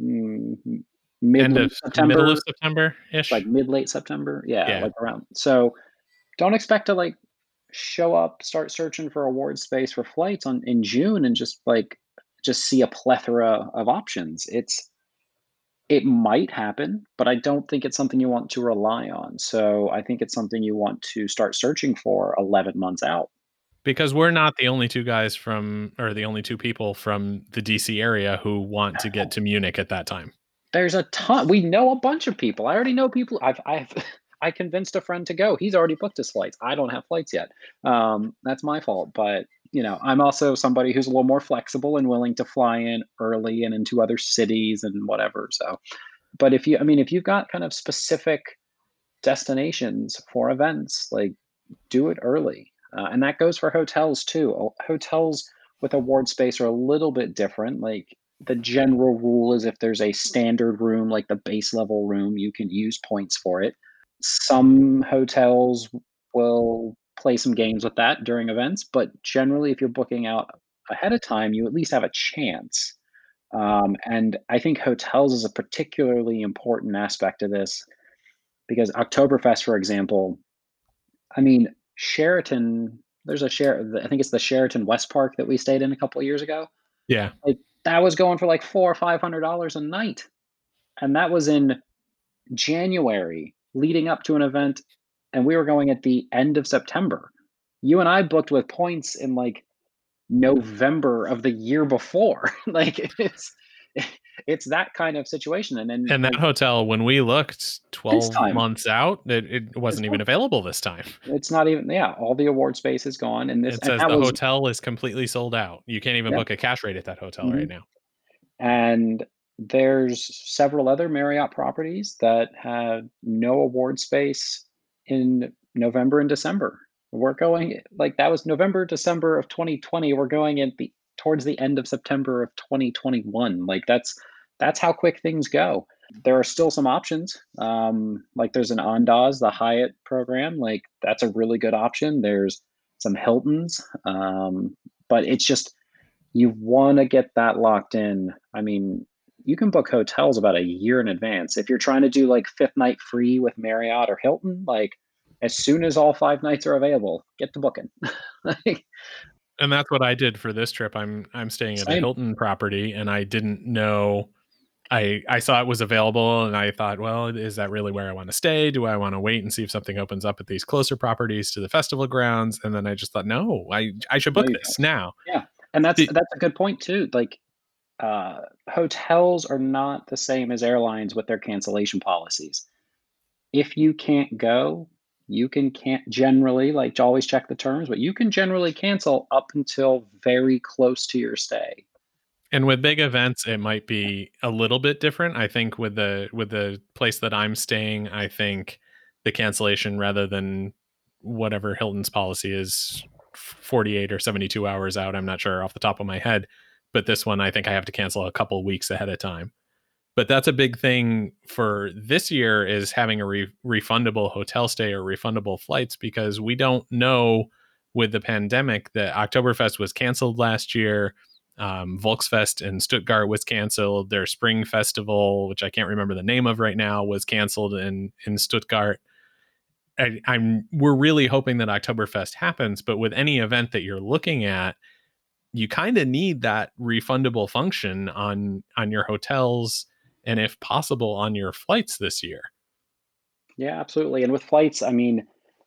Mm, mid of September, middle of September ish, like mid late September, yeah, yeah, like around. So, don't expect to like show up, start searching for award space for flights on in June, and just like just see a plethora of options. It's it might happen, but I don't think it's something you want to rely on. So I think it's something you want to start searching for 11 months out. Because we're not the only two guys from, or the only two people from the DC area who want to get to Munich at that time. There's a ton. We know a bunch of people. I already know people. I've, I've, (laughs) I convinced a friend to go. He's already booked his flights. I don't have flights yet. Um, that's my fault. But you know, I'm also somebody who's a little more flexible and willing to fly in early and into other cities and whatever. So, but if you, I mean, if you've got kind of specific destinations for events, like do it early. Uh, and that goes for hotels too. Hotels with award space are a little bit different. Like the general rule is if there's a standard room, like the base level room, you can use points for it. Some hotels will play some games with that during events. But generally, if you're booking out ahead of time, you at least have a chance. Um, and I think hotels is a particularly important aspect of this because Oktoberfest, for example, I mean, Sheraton, there's a share, I think it's the Sheraton West Park that we stayed in a couple years ago. Yeah. Like that was going for like four or five hundred dollars a night. And that was in January leading up to an event and we were going at the end of September. You and I booked with points in like November of the year before. (laughs) like it's it's that kind of situation. And then and that like, hotel, when we looked twelve months out, it, it wasn't even available this time. It's not even yeah. All the award space is gone, and this it says the was, hotel is completely sold out. You can't even yeah. book a cash rate at that hotel mm-hmm. right now. And there's several other Marriott properties that have no award space in November and December. we're going like that was November, December of 2020. We're going in the towards the end of September of 2021. Like that's that's how quick things go. There are still some options. Um, like there's an Andaz, the Hyatt program. Like that's a really good option. There's some Hiltons, um, but it's just you want to get that locked in. I mean, you can book hotels about a year in advance. If you're trying to do like fifth night free with Marriott or Hilton, like as soon as all five nights are available, get the booking. (laughs) and that's what I did for this trip. I'm I'm staying at Same. a Hilton property, and I didn't know. I I saw it was available, and I thought, well, is that really where I want to stay? Do I want to wait and see if something opens up at these closer properties to the festival grounds? And then I just thought, no, I I should book this now. Yeah, and that's the, that's a good point too. Like uh, hotels are not the same as airlines with their cancellation policies. If you can't go, you can can't generally like always check the terms, but you can generally cancel up until very close to your stay. And with big events, it might be a little bit different. I think with the with the place that I'm staying, I think the cancellation rather than whatever Hilton's policy is 48 or 72 hours out. I'm not sure off the top of my head, but this one I think I have to cancel a couple weeks ahead of time but that's a big thing for this year is having a re- refundable hotel stay or refundable flights because we don't know with the pandemic that Oktoberfest was canceled last year. Um, Volksfest in Stuttgart was canceled. Their spring festival, which I can't remember the name of right now, was canceled in in Stuttgart. I, I'm we're really hoping that Oktoberfest happens, but with any event that you're looking at, you kind of need that refundable function on on your hotels and if possible on your flights this year. Yeah, absolutely. And with flights, I mean,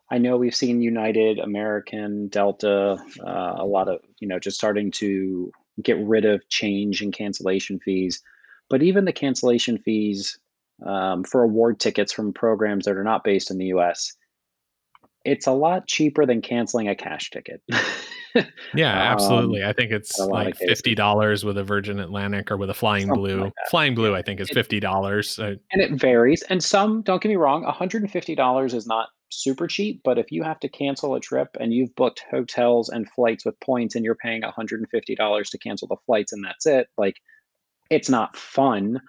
I know we've seen United, American, Delta, uh, a lot of, you know, just starting to get rid of change and cancellation fees. But even the cancellation fees um, for award tickets from programs that are not based in the US, it's a lot cheaper than canceling a cash ticket. (laughs) yeah, absolutely. Um, I think it's like fifty dollars with a Virgin Atlantic or with a Flying Something Blue. Like Flying Blue, I think, is fifty dollars. And it varies. And some, don't get me wrong, one hundred and fifty dollars is not super cheap. But if you have to cancel a trip and you've booked hotels and flights with points, and you're paying one hundred and fifty dollars to cancel the flights, and that's it, like it's not fun.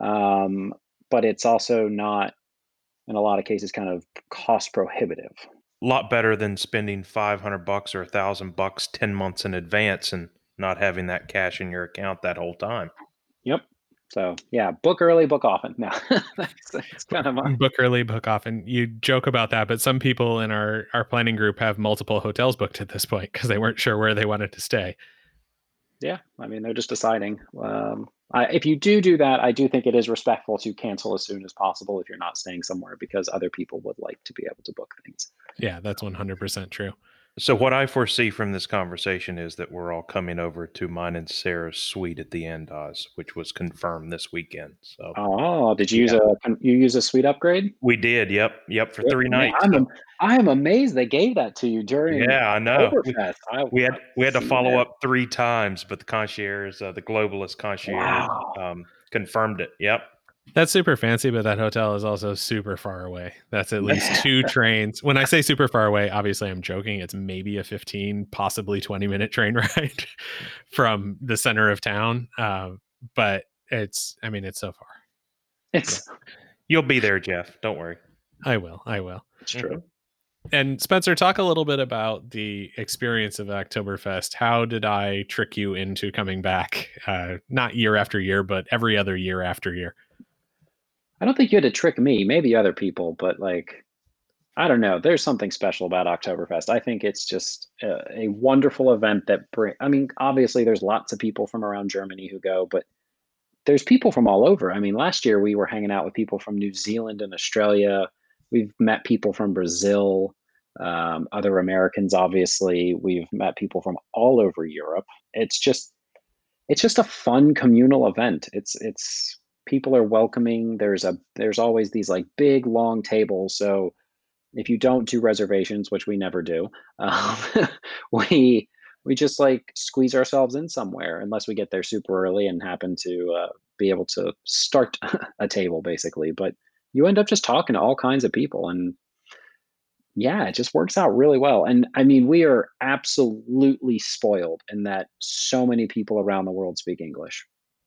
Um, but it's also not, in a lot of cases, kind of cost prohibitive lot better than spending 500 bucks or a thousand bucks 10 months in advance and not having that cash in your account that whole time. Yep. So yeah, book early, book often. No, (laughs) that's, that's kind of my... book early, book often. You joke about that, but some people in our our planning group have multiple hotels booked at this point because they weren't sure where they wanted to stay. Yeah, I mean they're just deciding. Um, If you do do that, I do think it is respectful to cancel as soon as possible if you're not staying somewhere because other people would like to be able to book things. Yeah, that's 100% true. So what I foresee from this conversation is that we're all coming over to mine and Sarah's suite at the Andaz, which was confirmed this weekend. So Oh, did you yeah. use a you use a suite upgrade? We did. Yep. Yep, for 3 nights. I'm I am amazed they gave that to you during Yeah, I know. We, I, we, had we had to follow that. up 3 times, but the concierge, uh, the globalist concierge wow. um, confirmed it. Yep. That's super fancy, but that hotel is also super far away. That's at least (laughs) two trains. When I say super far away, obviously I'm joking. It's maybe a 15, possibly 20 minute train (laughs) ride from the center of town. Uh, but it's, I mean, it's so far. It's, you'll be there, Jeff. Don't worry. I will. I will. It's true. And Spencer, talk a little bit about the experience of Oktoberfest. How did I trick you into coming back? Uh, not year after year, but every other year after year. I don't think you had to trick me, maybe other people, but like, I don't know. There's something special about Oktoberfest. I think it's just a, a wonderful event that bring. I mean, obviously, there's lots of people from around Germany who go, but there's people from all over. I mean, last year we were hanging out with people from New Zealand and Australia. We've met people from Brazil, um, other Americans. Obviously, we've met people from all over Europe. It's just, it's just a fun communal event. It's it's people are welcoming. There's a there's always these like big long tables. So if you don't do reservations, which we never do, (laughs) um, we we just like squeeze ourselves in somewhere unless we get there super early and happen to uh, be able to start (laughs) a table basically. But you end up just talking to all kinds of people and Yeah, it just works out really well. And I mean, we are absolutely spoiled in that so many people around the world speak English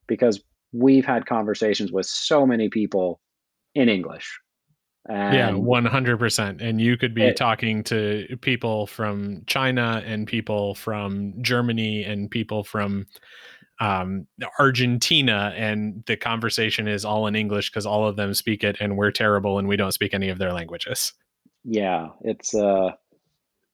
because we've had conversations with so many people in English. Yeah, 100%. And you could be it, talking to people from China and people from Germany and people from um, Argentina, and the conversation is all in English because all of them speak it, and we're terrible and we don't speak any of their languages. yeah, it's uh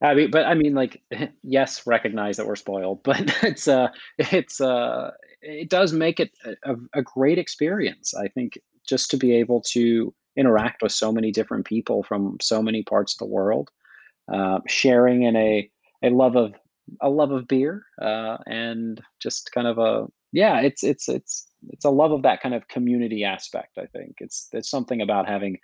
I mean, but I mean, like, (laughs) yes, recognize that we're spoiled, (laughs) but it's uh, it's uh, it does make it a, a great experience. I think just to be able to interact with so many different people from so many parts of the world, uh, sharing in a a love of a love of beer, uh, and just kind of a yeah, it's it's it's it's a love of that kind of community aspect. I think it's it's something about having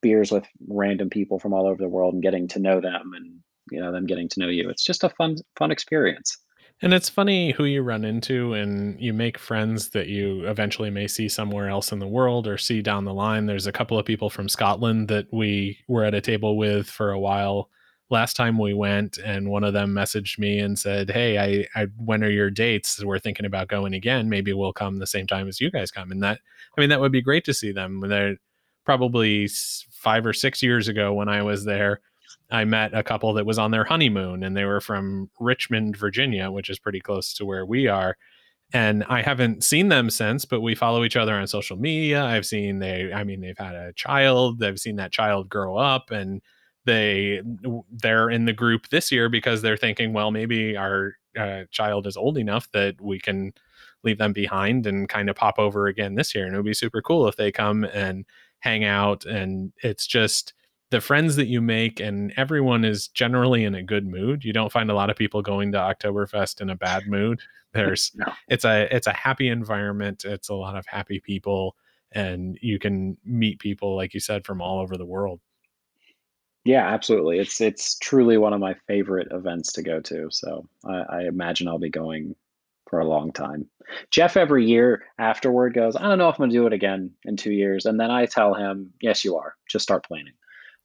beers with random people from all over the world and getting to know them and you know them getting to know you it's just a fun fun experience And it's funny who you run into, and you make friends that you eventually may see somewhere else in the world or see down the line. There's a couple of people from Scotland that we were at a table with for a while last time we went, and one of them messaged me and said, "Hey, I, I when are your dates? We're thinking about going again. Maybe we'll come the same time as you guys come." And that, I mean, that would be great to see them. They're probably five or six years ago when I was there I met a couple that was on their honeymoon and they were from Richmond, Virginia, which is pretty close to where we are. And I haven't seen them since, but we follow each other on social media. I've seen they, I mean, they've had a child. I've seen that child grow up and they they're in the group this year because they're thinking, well, maybe our uh, child is old enough that we can leave them behind and kind of pop over again this year. And it would be super cool if they come and hang out. And it's just the friends that you make, and everyone is generally in a good mood. You don't find a lot of people going to Oktoberfest in a bad mood. (laughs) There's no it's a it's a happy environment. It's a lot of happy people, and you can meet people like you said from all over the world. yeah absolutely it's it's truly one of my favorite events to go to so i, I imagine i'll be going for a long time jeff every year afterward goes i don't know if i'm going to do it again in two years and then i tell him yes you are just start planning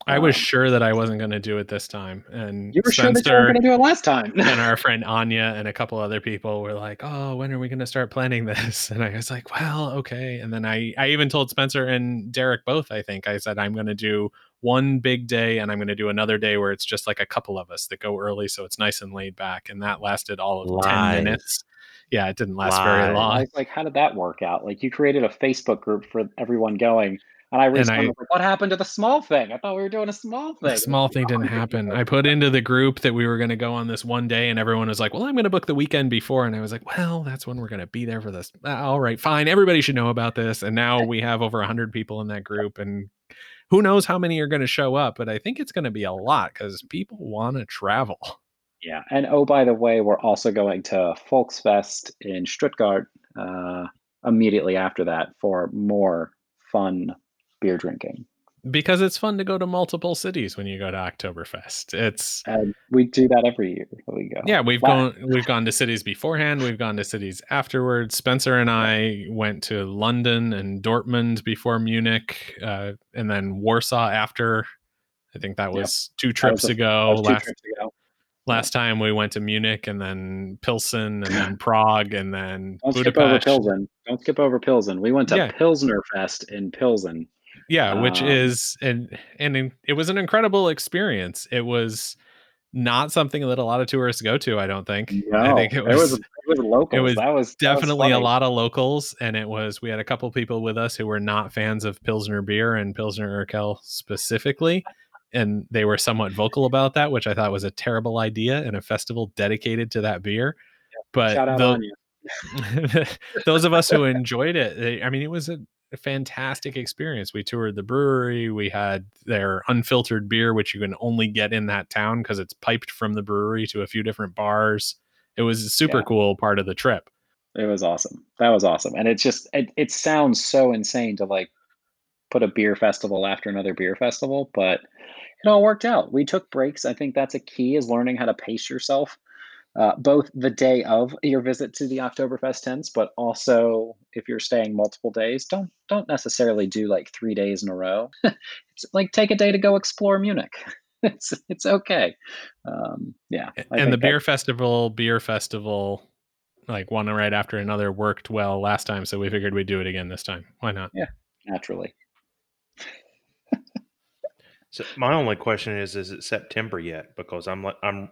I was um, sure that I wasn't going to do it this time, and you were sure that you weren't going to do it last time (laughs) and our (laughs) friend Anya and a couple other people were like, "Oh, when are we going to start planning this?" (laughs) And I was like, "Well, okay." And then I I even told Spencer and Derek both. I think I said I'm going to do one big day and I'm going to do another day where it's just like a couple of us that go early, so it's nice and laid back. And that lasted all of ten minutes. Yeah, it didn't last very Lies. I long. like, how did that work out? Like, you created a Facebook group for everyone going, and I And I like, what happened to the small thing? I thought we were doing a small thing. the small thing didn't happen. I put into the group that we were going to go on this one day, and everyone was like, "Well, I'm going to book the weekend before," and I was like, "Well, that's when we're going to be there for this." "Ah, All right, fine. Everybody should know about this, and now we have over hundred people in that group, and who knows how many are going to show up? But I think it's going to be a lot because people want to travel. Yeah, and oh, by the way, we're also going to Volksfest in Stuttgart uh, immediately after that for more fun beer drinking. because it's fun to go to multiple cities when you go to Oktoberfest. It's And we do that every year. We go. yeah, we've Wow. gone we've gone to cities beforehand, we've gone to cities afterwards. Spencer and I went to London and Dortmund before Munich, uh, and then Warsaw after. I think that Yep. was two trips was, a, ago. two Last trips ago. last time we went to Munich and then Pilsen and then (gasps) Prague and then Don't skip over Budapest. Pilsen. Don't skip over Pilsen. We went to Yeah, Pilsner Fest in Pilsen. Yeah, which Um, is and and it was an incredible experience. It was not something that a lot of tourists go to. I don't think. I think it it was was it was locals. it was that was that was definitely a lot of locals, and it was we had a couple people with us who were not fans of Pilsner beer and Pilsner Urquell specifically, and they were somewhat vocal about that, which I thought was a terrible idea in a festival dedicated to that beer. But Shout out the (laughs) those of us who enjoyed it, they, I mean, it was a, a fantastic experience. We toured the brewery. We had their unfiltered beer, which you can only get in that town because it's piped from the brewery to a few different bars. It was a super Yeah, cool part of the trip. it was awesome. That was awesome. And it's just it, it sounds so insane to like put a beer festival after another beer festival, but it all worked out. We took breaks. I think that's a key is learning how to pace yourself, uh, both the day of your visit to the Oktoberfest tents, but also if you're staying multiple days, don't don't necessarily do like three days in a row. (laughs) it's like take a day to go explore Munich. (laughs) it's it's okay. Um, yeah, I and the beer that- festival, beer festival, like one right after another worked well last time, so we figured we'd do it again this time. Why not? Yeah, naturally. So my only question is: Is it September yet? Because I'm like I'm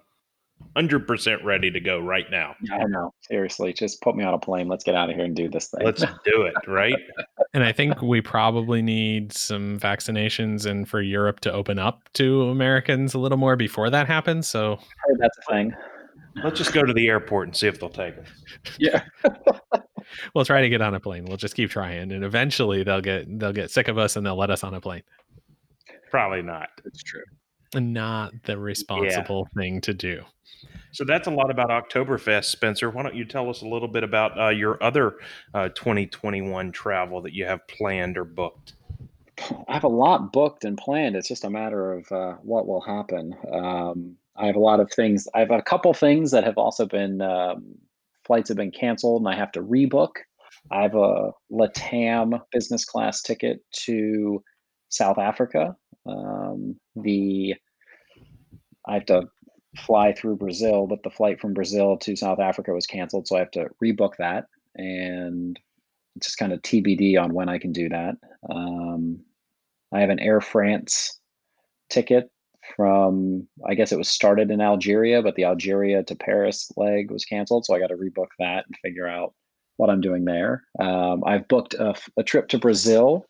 hundred percent ready to go right now. I know. Seriously, just put me on a plane. Let's get out of here and do this thing. Let's do it, right? (laughs) And I think we probably need some vaccinations and for Europe to open up to Americans a little more before that happens. So heard that's a thing. Let's just go to the airport and see if they'll take us. (laughs) Yeah. (laughs) we'll try to get on a plane. We'll just keep trying, and eventually they'll get they'll get sick of us and they'll let us on a plane. Probably not. It's true. Not the responsible thing to do. So that's a lot about Oktoberfest, Spencer. Why don't you tell us a little bit about uh, your other uh, 2021 travel that you have planned or booked? I have a lot booked and planned. It's just a matter of uh, what will happen. Um, I have a lot of things. I have a couple things that have also been um, flights have been canceled, and I have to rebook. I have a Latam business class ticket to South Africa. Um, the I have to fly through Brazil, but the flight from Brazil to South Africa was canceled, so I have to rebook that and it's just kind of TBD on when I can do that. Um, I have an Air France ticket from, I guess it was started in Algeria, but the Algeria to Paris leg was canceled, so I got to rebook that and figure out what I'm doing there. Um, I've booked a, a trip to Brazil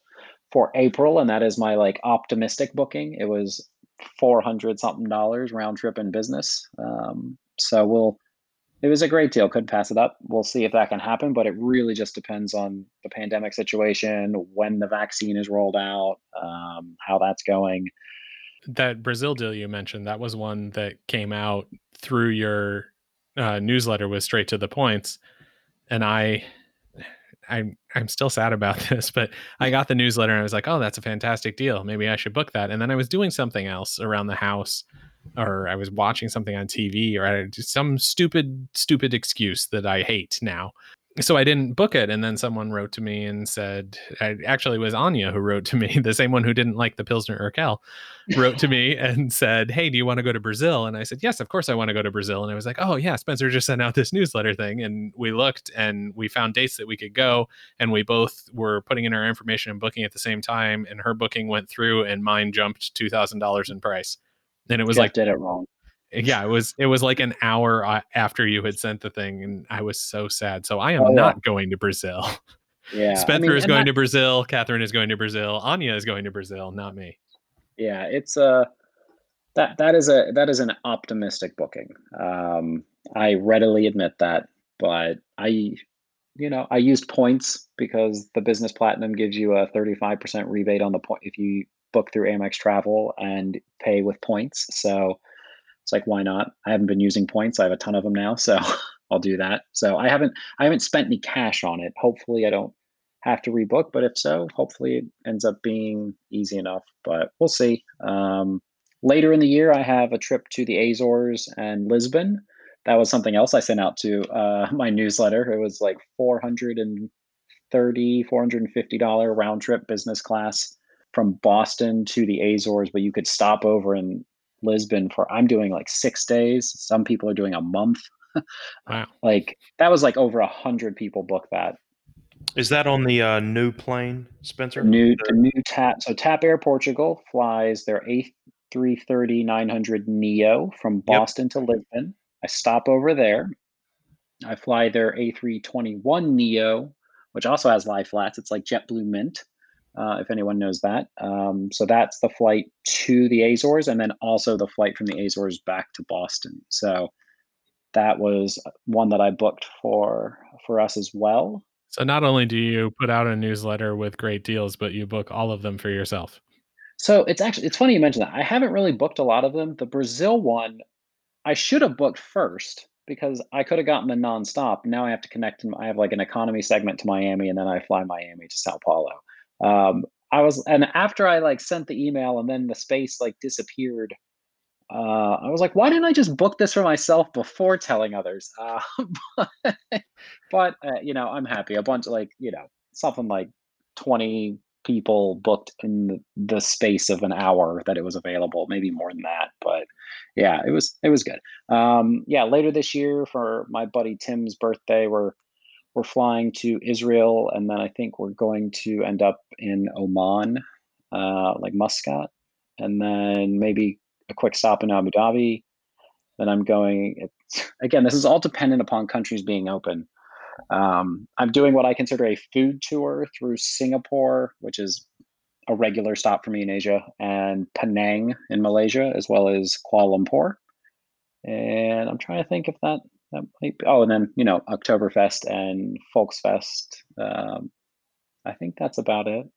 for April, and that is my like optimistic booking. It was 400 something dollars round trip in business. Um, so we'll, it was a great deal. Couldn't pass it up. We'll see if that can happen, but it really just depends on the pandemic situation, when the vaccine is rolled out, um, how that's going. That Brazil deal you mentioned, that was one that came out through your uh, newsletter with straight to the points, and I I'm I'm still sad about (laughs) this, but I mm-hmm. got the newsletter and I was like, oh, that's a fantastic deal. Maybe I should book that. And then I was doing something else around the house, or I was watching something on TV, or I had some stupid, stupid excuse that I hate now. So I didn't book it. And then someone wrote to me and said, I, actually, it was Anya who wrote to me, (laughs) the same one who didn't like the Pilsner Urquell, wrote to me (laughs) and said, Hey, do you want to go to Brazil? And I said, Yes, of course I want to go to Brazil. And I was like, Oh, yeah, Spencer just sent out this newsletter thing. And we looked and we found dates that we could go. And we both were putting in our information and booking at the same time. And her booking went through and mine jumped $2,000 in price. And it was Jeff like, did it wrong. Yeah, it was it was like an hour uh, after you had sent the thing, and I was so sad. So I am Oh, yeah. not going to Brazil. (laughs) Yeah. I Spencer mean, is going that- to Brazil. Catherine is going to Brazil. Anya is going to Brazil, not me. yeah it's a that that is a that is an optimistic booking um i readily admit that but i you know i used points because the business platinum gives you a 35% rebate on the point if you book through amex travel and pay with points so it's like why not? I haven't been using points. I have a ton of them now so (laughs) i'll do that. So i haven't i haven't spent any cash on it. Hopefully i don't have to rebook but if so hopefully it ends up being easy enough but we'll see. Um, later in the year i have a trip to the azores and lisbon. That was something else i sent out to uh, (laughs) my newsletter. It was like 430 450 dollar round trip business class from boston to the azores but you could stop over in lisbon for i'm doing like six days. Some people are doing a month. Wow. (laughs) like that was like over a hundred people booked that. Is that on the uh, new plane, Spencer? new The- the new tap so tap air portugal flies their a330 900 neo from boston to lisbon. I stop over there. I fly their a321 neo which also has lie flats. It's like jetblue mint uh, if anyone knows that um, so that's the flight to the azores and then also the flight from the azores back to boston so that was one that i booked for for us as well So not only do you put out a newsletter with great deals, but you book all of them for yourself. So it's actually it's funny you mentioned that. I haven't really booked a lot of them. The Brazil one, I should have booked first because I could have gotten the nonstop. Now I have to connect. I have like an economy segment to Miami, and then I fly Miami to Sao Paulo. Um, I was, and after I like sent the email, and then the space like disappeared. Uh, I was like, why didn't I just book this for myself before telling others? (laughs) Uh, but but uh, you know, I'm happy. A bunch of like you know something like 20 people booked in the, space of an hour that it was available, maybe more than that. But yeah, it was it was good. Um, yeah, later this year for my buddy Tim's birthday, we're we're flying to Israel, and then I think we're going to end up in Oman, uh, like Muscat, and then maybe a quick stop in Abu Dhabi. Then I'm going. (laughs) Again, this is all dependent upon countries being open. Um, I'm doing what I consider a food tour through Singapore, which is a regular stop for me in Asia, and Penang in Malaysia, as well as Kuala Lumpur. And I'm trying to think if that that might be, oh, and then you know Oktoberfest and Volksfest. Um, I think that's about it.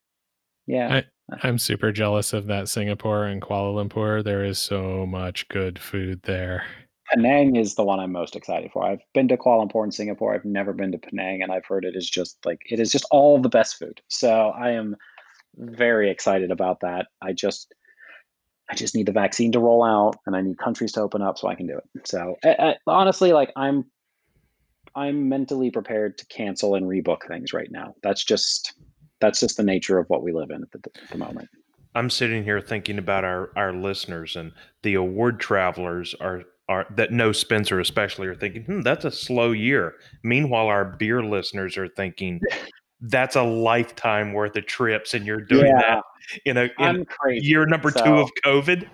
Yeah, I, I'm super jealous of that Singapore and Kuala Lumpur. There is so much good food there. Penang is the one I'm most excited for. I've been to Kuala Lumpur and Singapore. I've never been to Penang, and I've heard it is just like it is just all the best food. So I am very excited about that. I just I just need the vaccine to roll out, and I need countries to open up so I can do it. So I, I, honestly, like I'm I'm mentally prepared to cancel and rebook things right now. That's just that's just the nature of what we live in at the, at the moment. I'm sitting here thinking about our our listeners and the award travelers are are that know Spencer especially are thinking, hmm, that's a slow year. Meanwhile, our beer listeners are thinking, that's a lifetime worth of trips, and you're doing yeah. that in a in year number so, two of COVID.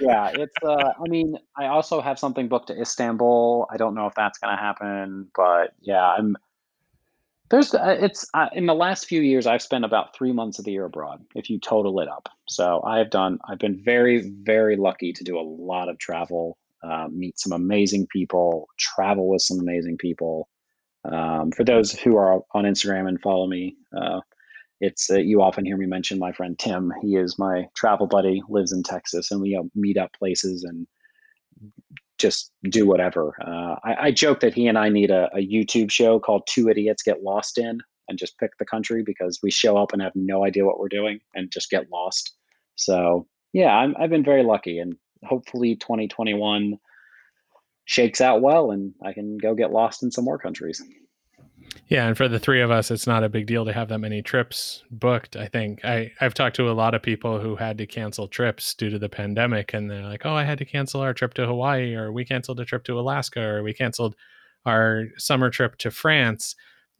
yeah, (laughs) it's. Uh, I mean, I also have something booked to Istanbul. I don't know if that's going to happen, but yeah, I'm. There's uh, it's uh, in the last few years I've spent about three months of the year abroad. If you total it up, so I've done. I've been very very lucky to do a lot of travel, uh, meet some amazing people, travel with some amazing people. Um, for those who are on Instagram and follow me, uh, it's uh, you often hear me mention my friend Tim. He is my travel buddy, lives in Texas, and we uh, meet up places and just do whatever. Uh, I, I, joke that he and I need a, a, YouTube show called Two Idiots Get Lost In and just pick the country because we show up and have no idea what we're doing and just get lost. So yeah, I'm, I've been very lucky, and hopefully 2021 shakes out well and I can go get lost in some more countries. Yeah, and for the three of us, it's not a big deal to have that many trips booked. I think I I've talked to a lot of people who had to cancel trips due to the pandemic, and they're like, "Oh, I had to cancel our trip to Hawaii, or we canceled a trip to Alaska, or we canceled our summer trip to France."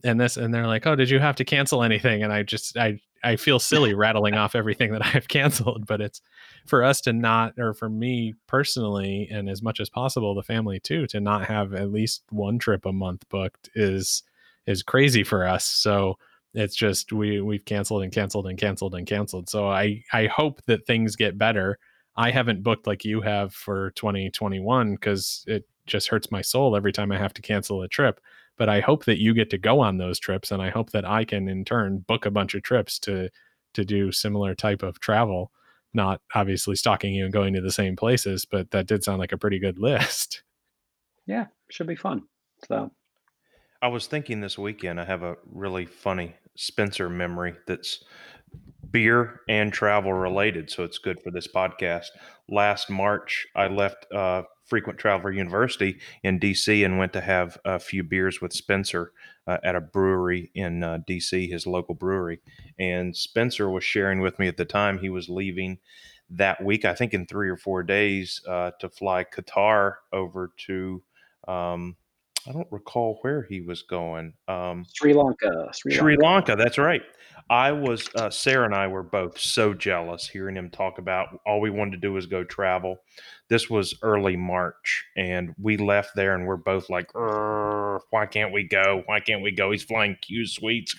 And this, and they're like, "Oh, did you have to cancel anything?" And I just I I feel silly (laughs) rattling off everything that (laughs) I've canceled, but it's for us to not, or for me personally, and as much as possible, the family too, to not have at least one trip a month booked is is crazy for us. So it's just we we've canceled and canceled and canceled and canceled. So I I hope that things get better. I haven't booked like you have for 2021 because it just hurts my soul every time I have to cancel a trip but I hope that you get to go on those trips and I hope that I can in turn book a bunch of trips to to do similar type of travel not obviously stalking you and going to the same places but that did sound like a pretty good list. (laughs) Yeah should be fun so. I was thinking this weekend I have a really funny Spencer memory that's beer and travel related so it's good for this podcast. Last March I left uh, frequent traveler university in DC and went to have a few beers with Spencer uh, at a brewery in uh, DC, his local brewery. And Spencer was sharing with me at the time he was leaving that week, I think in three or four days, uh, to fly Qatar over to. Um, I don't recall where he was going. Um, Sri Lanka. Sri, Sri Lanka. Lanka. That's right. I was uh, Sarah and I were both so jealous hearing him talk about all we wanted to do was go travel. This was early March, and we left there, and we're both like, "Why can't we go? Why can't we go?" He's flying Q suites.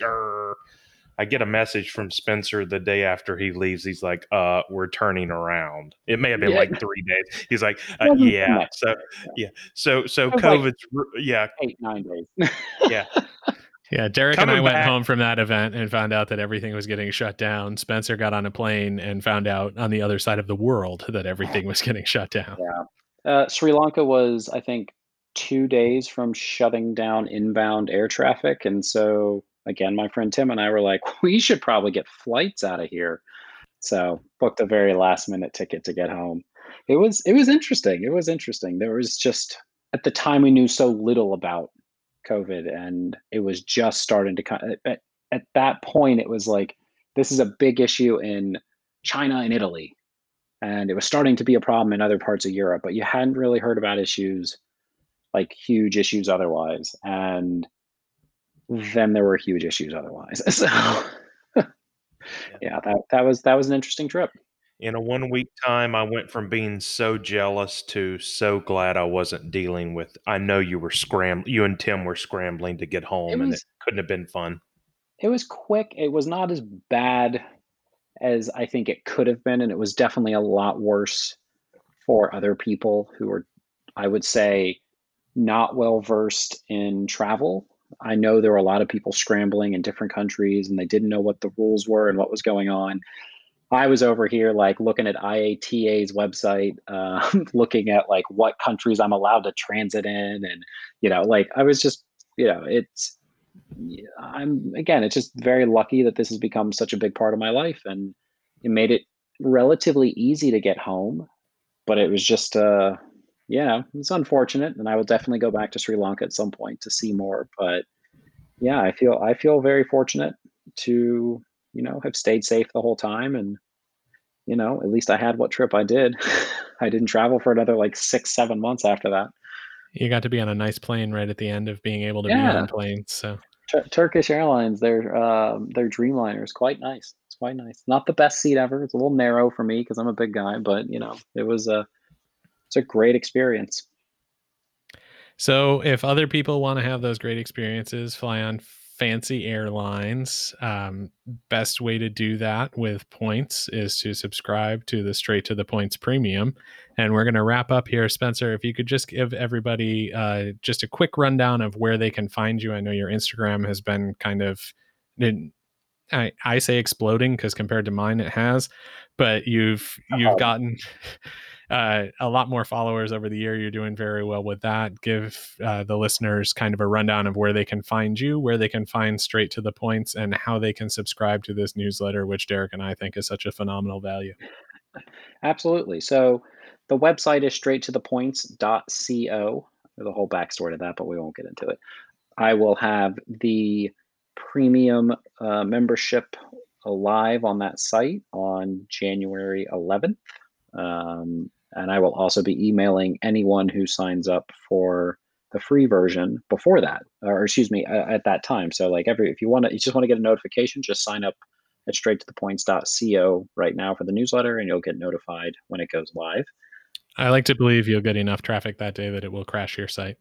I get a message from Spencer the day after he leaves. He's like, "Uh, we're turning around." It may have been yeah. like three days. He's like, uh, "Yeah, so yeah, so so COVID's like yeah, eight nine days. yeah, (laughs) yeah, Derek Coming and I went back. home from that event and found out that everything was getting shut down. Spencer got on a plane and found out on the other side of the world that everything was getting shut down. Yeah. Uh, Sri Lanka was, I think, two days from shutting down inbound air traffic. And so, again, my friend Tim and I were like, (laughs) we should probably get flights out of here. So, booked a very last minute ticket to get home. It was it was interesting. It was interesting. There was just at the time we knew so little about COVID, and it was just starting to come. At, at that point, it was like this is a big issue in China and Italy. And it was starting to be a problem in other parts of Europe, but you hadn't really heard about issues like huge issues otherwise. And then there were huge issues otherwise. (laughs) So (laughs) yeah, that, that was that was an interesting trip. In a one week time, I went from being so jealous to so glad I wasn't dealing with. I know you were scrambling. You and Tim were scrambling to get home, It and it couldn't have been fun. it was quick. It was not as bad as I think it could have been, and it was definitely a lot worse for other people who were, I would say, not well versed in travel. I know there were a lot of people scrambling in different countries and they didn't know what the rules were and what was going on. I was over here like looking at IATA's website, uh, (laughs) looking at like what countries I'm allowed to transit in, and you know, like I was just, you know, it's. I'm again, it's just very lucky that this has become such a big part of my life, and it made it relatively easy to get home. But it was just, uh, yeah, it's unfortunate, and I will definitely go back to Sri Lanka at some point to see more. But yeah, I feel I feel very fortunate to you know have stayed safe the whole time, and you know at least I had what trip I did. (laughs) I didn't travel for another like six seven months after that. You got to be on a nice plane right at the end of being able to be Yeah, on planes. So Tur- Turkish Airlines, their um, their Dreamliner is quite nice. It's quite nice. Not the best seat ever. It's a little narrow for me because I'm a big guy, but you know it was a it's a great experience. So, if other people want to have those great experiences, fly on fancy airlines, um, best way to do that with points is to subscribe to the Straight to the Points Premium. And we're going to wrap up here, Spencer. If you could just give everybody uh, just a quick rundown of where they can find you. I know your Instagram has been kind of, I, I say exploding because compared to mine, it has. But you've you've Oh. gotten (laughs) uh, a lot more followers over the year. You're doing very well with that. Give uh, the listeners kind of a rundown of where they can find you, where they can find straight to the points, and how they can subscribe to this newsletter, which Derek and I think is such a phenomenal value. Absolutely. So the website is straight to the points.co. A whole backstory to that, but we won't get into it. I will have the premium uh, membership live on that site on January 11th. Um, and I will also be emailing anyone who signs up for the free version before that, or excuse me, at that time. So like every, if you want to, you just want to get a notification, just sign up at straight to the points.co right now for the newsletter and you'll get notified when it goes live. I like to believe you'll get enough traffic that day that it will crash your site.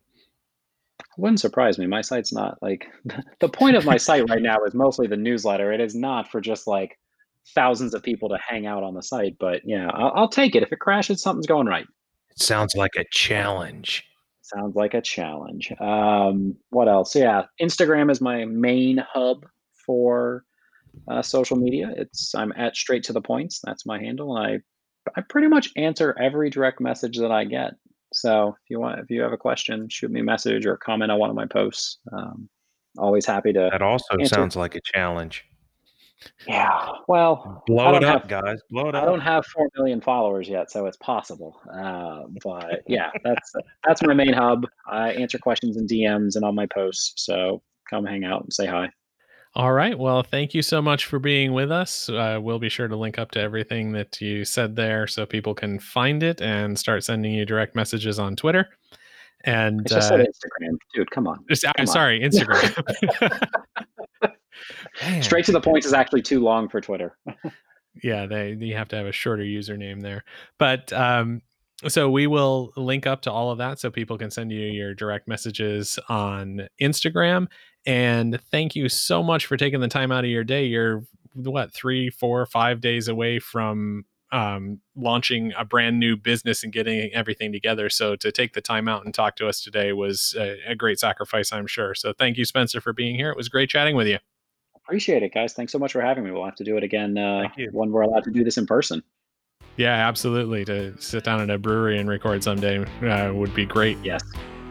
Wouldn't surprise me. My site's not like (laughs) the point of my site right now is mostly the newsletter. It is not for just like thousands of people to hang out on the site, but yeah, I'll, I'll take it. If it crashes, something's going right. It sounds like a challenge. Sounds like a challenge. Um, what else? Yeah, Instagram is my main hub for uh, social media. It's I'm at straight to the points. That's my handle, and I I pretty much answer every direct message that I get. So if you want, if you have a question, shoot me a message or comment on one of my posts. Um, always happy to. That also Answer. sounds like a challenge. Yeah. Well, Blow it up, have- guys. Blow it I up. I don't have four million followers yet, so it's possible. Uh, but yeah, that's that's my main hub. I answer questions in DMs and on my posts. So come hang out and say hi. All right. Well, thank you so much for being with us. Uh, we'll be sure to link up to everything that you said there so people can find it and start sending you direct messages on Twitter. And I just uh, said Instagram, dude. Come on. just- I'm on. sorry, Instagram. (laughs) (laughs) Straight to the point is actually too long for Twitter. (laughs) yeah, they you have to have a shorter username there. But um, so we will link up to all of that so people can send you your direct messages on Instagram. And thank you so much for taking the time out of your day. You're what three, four, five days away from um, launching a brand new business and getting everything together. So to take the time out and talk to us today was a, a great sacrifice, I'm sure. So thank you, Spencer, for being here. It was great chatting with you. Appreciate it, guys. Thanks so much for having me. We'll have to do it again uh, when we're allowed to do this in person. Yeah, absolutely. To sit down at a brewery and record someday uh, would be great. Yes.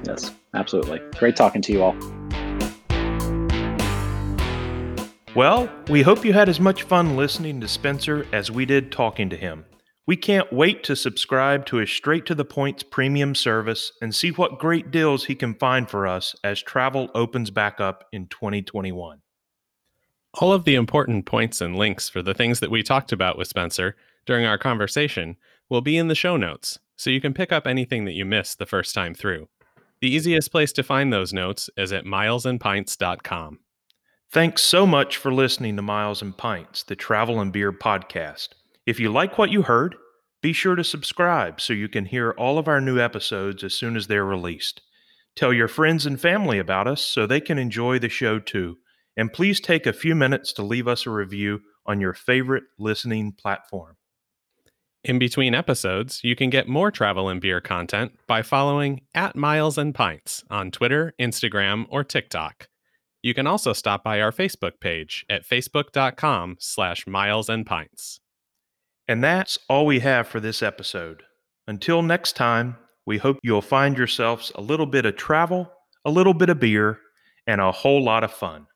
Yes. Absolutely. Great talking to you all. Well, we hope you had as much fun listening to Spencer as we did talking to him. We can't wait to subscribe to his Straight to the Points premium service and see what great deals he can find for us as travel opens back up in 2021. All of the important points and links for the things that we talked about with Spencer during our conversation will be in the show notes, so you can pick up anything that you missed the first time through. The easiest place to find those notes is at milesandpints.com. Thanks so much for listening to Miles and Pints, the travel and beer podcast. If you like what you heard, be sure to subscribe so you can hear all of our new episodes as soon as they're released. Tell your friends and family about us so they can enjoy the show too. And please take a few minutes to leave us a review on your favorite listening platform. In between episodes, you can get more travel and beer content by following at Miles and Pints on Twitter, Instagram, or TikTok. You can also stop by our Facebook page at facebook.com slash miles and pints. And that's all we have for this episode. Until next time, we hope you'll find yourselves a little bit of travel, a little bit of beer, and a whole lot of fun.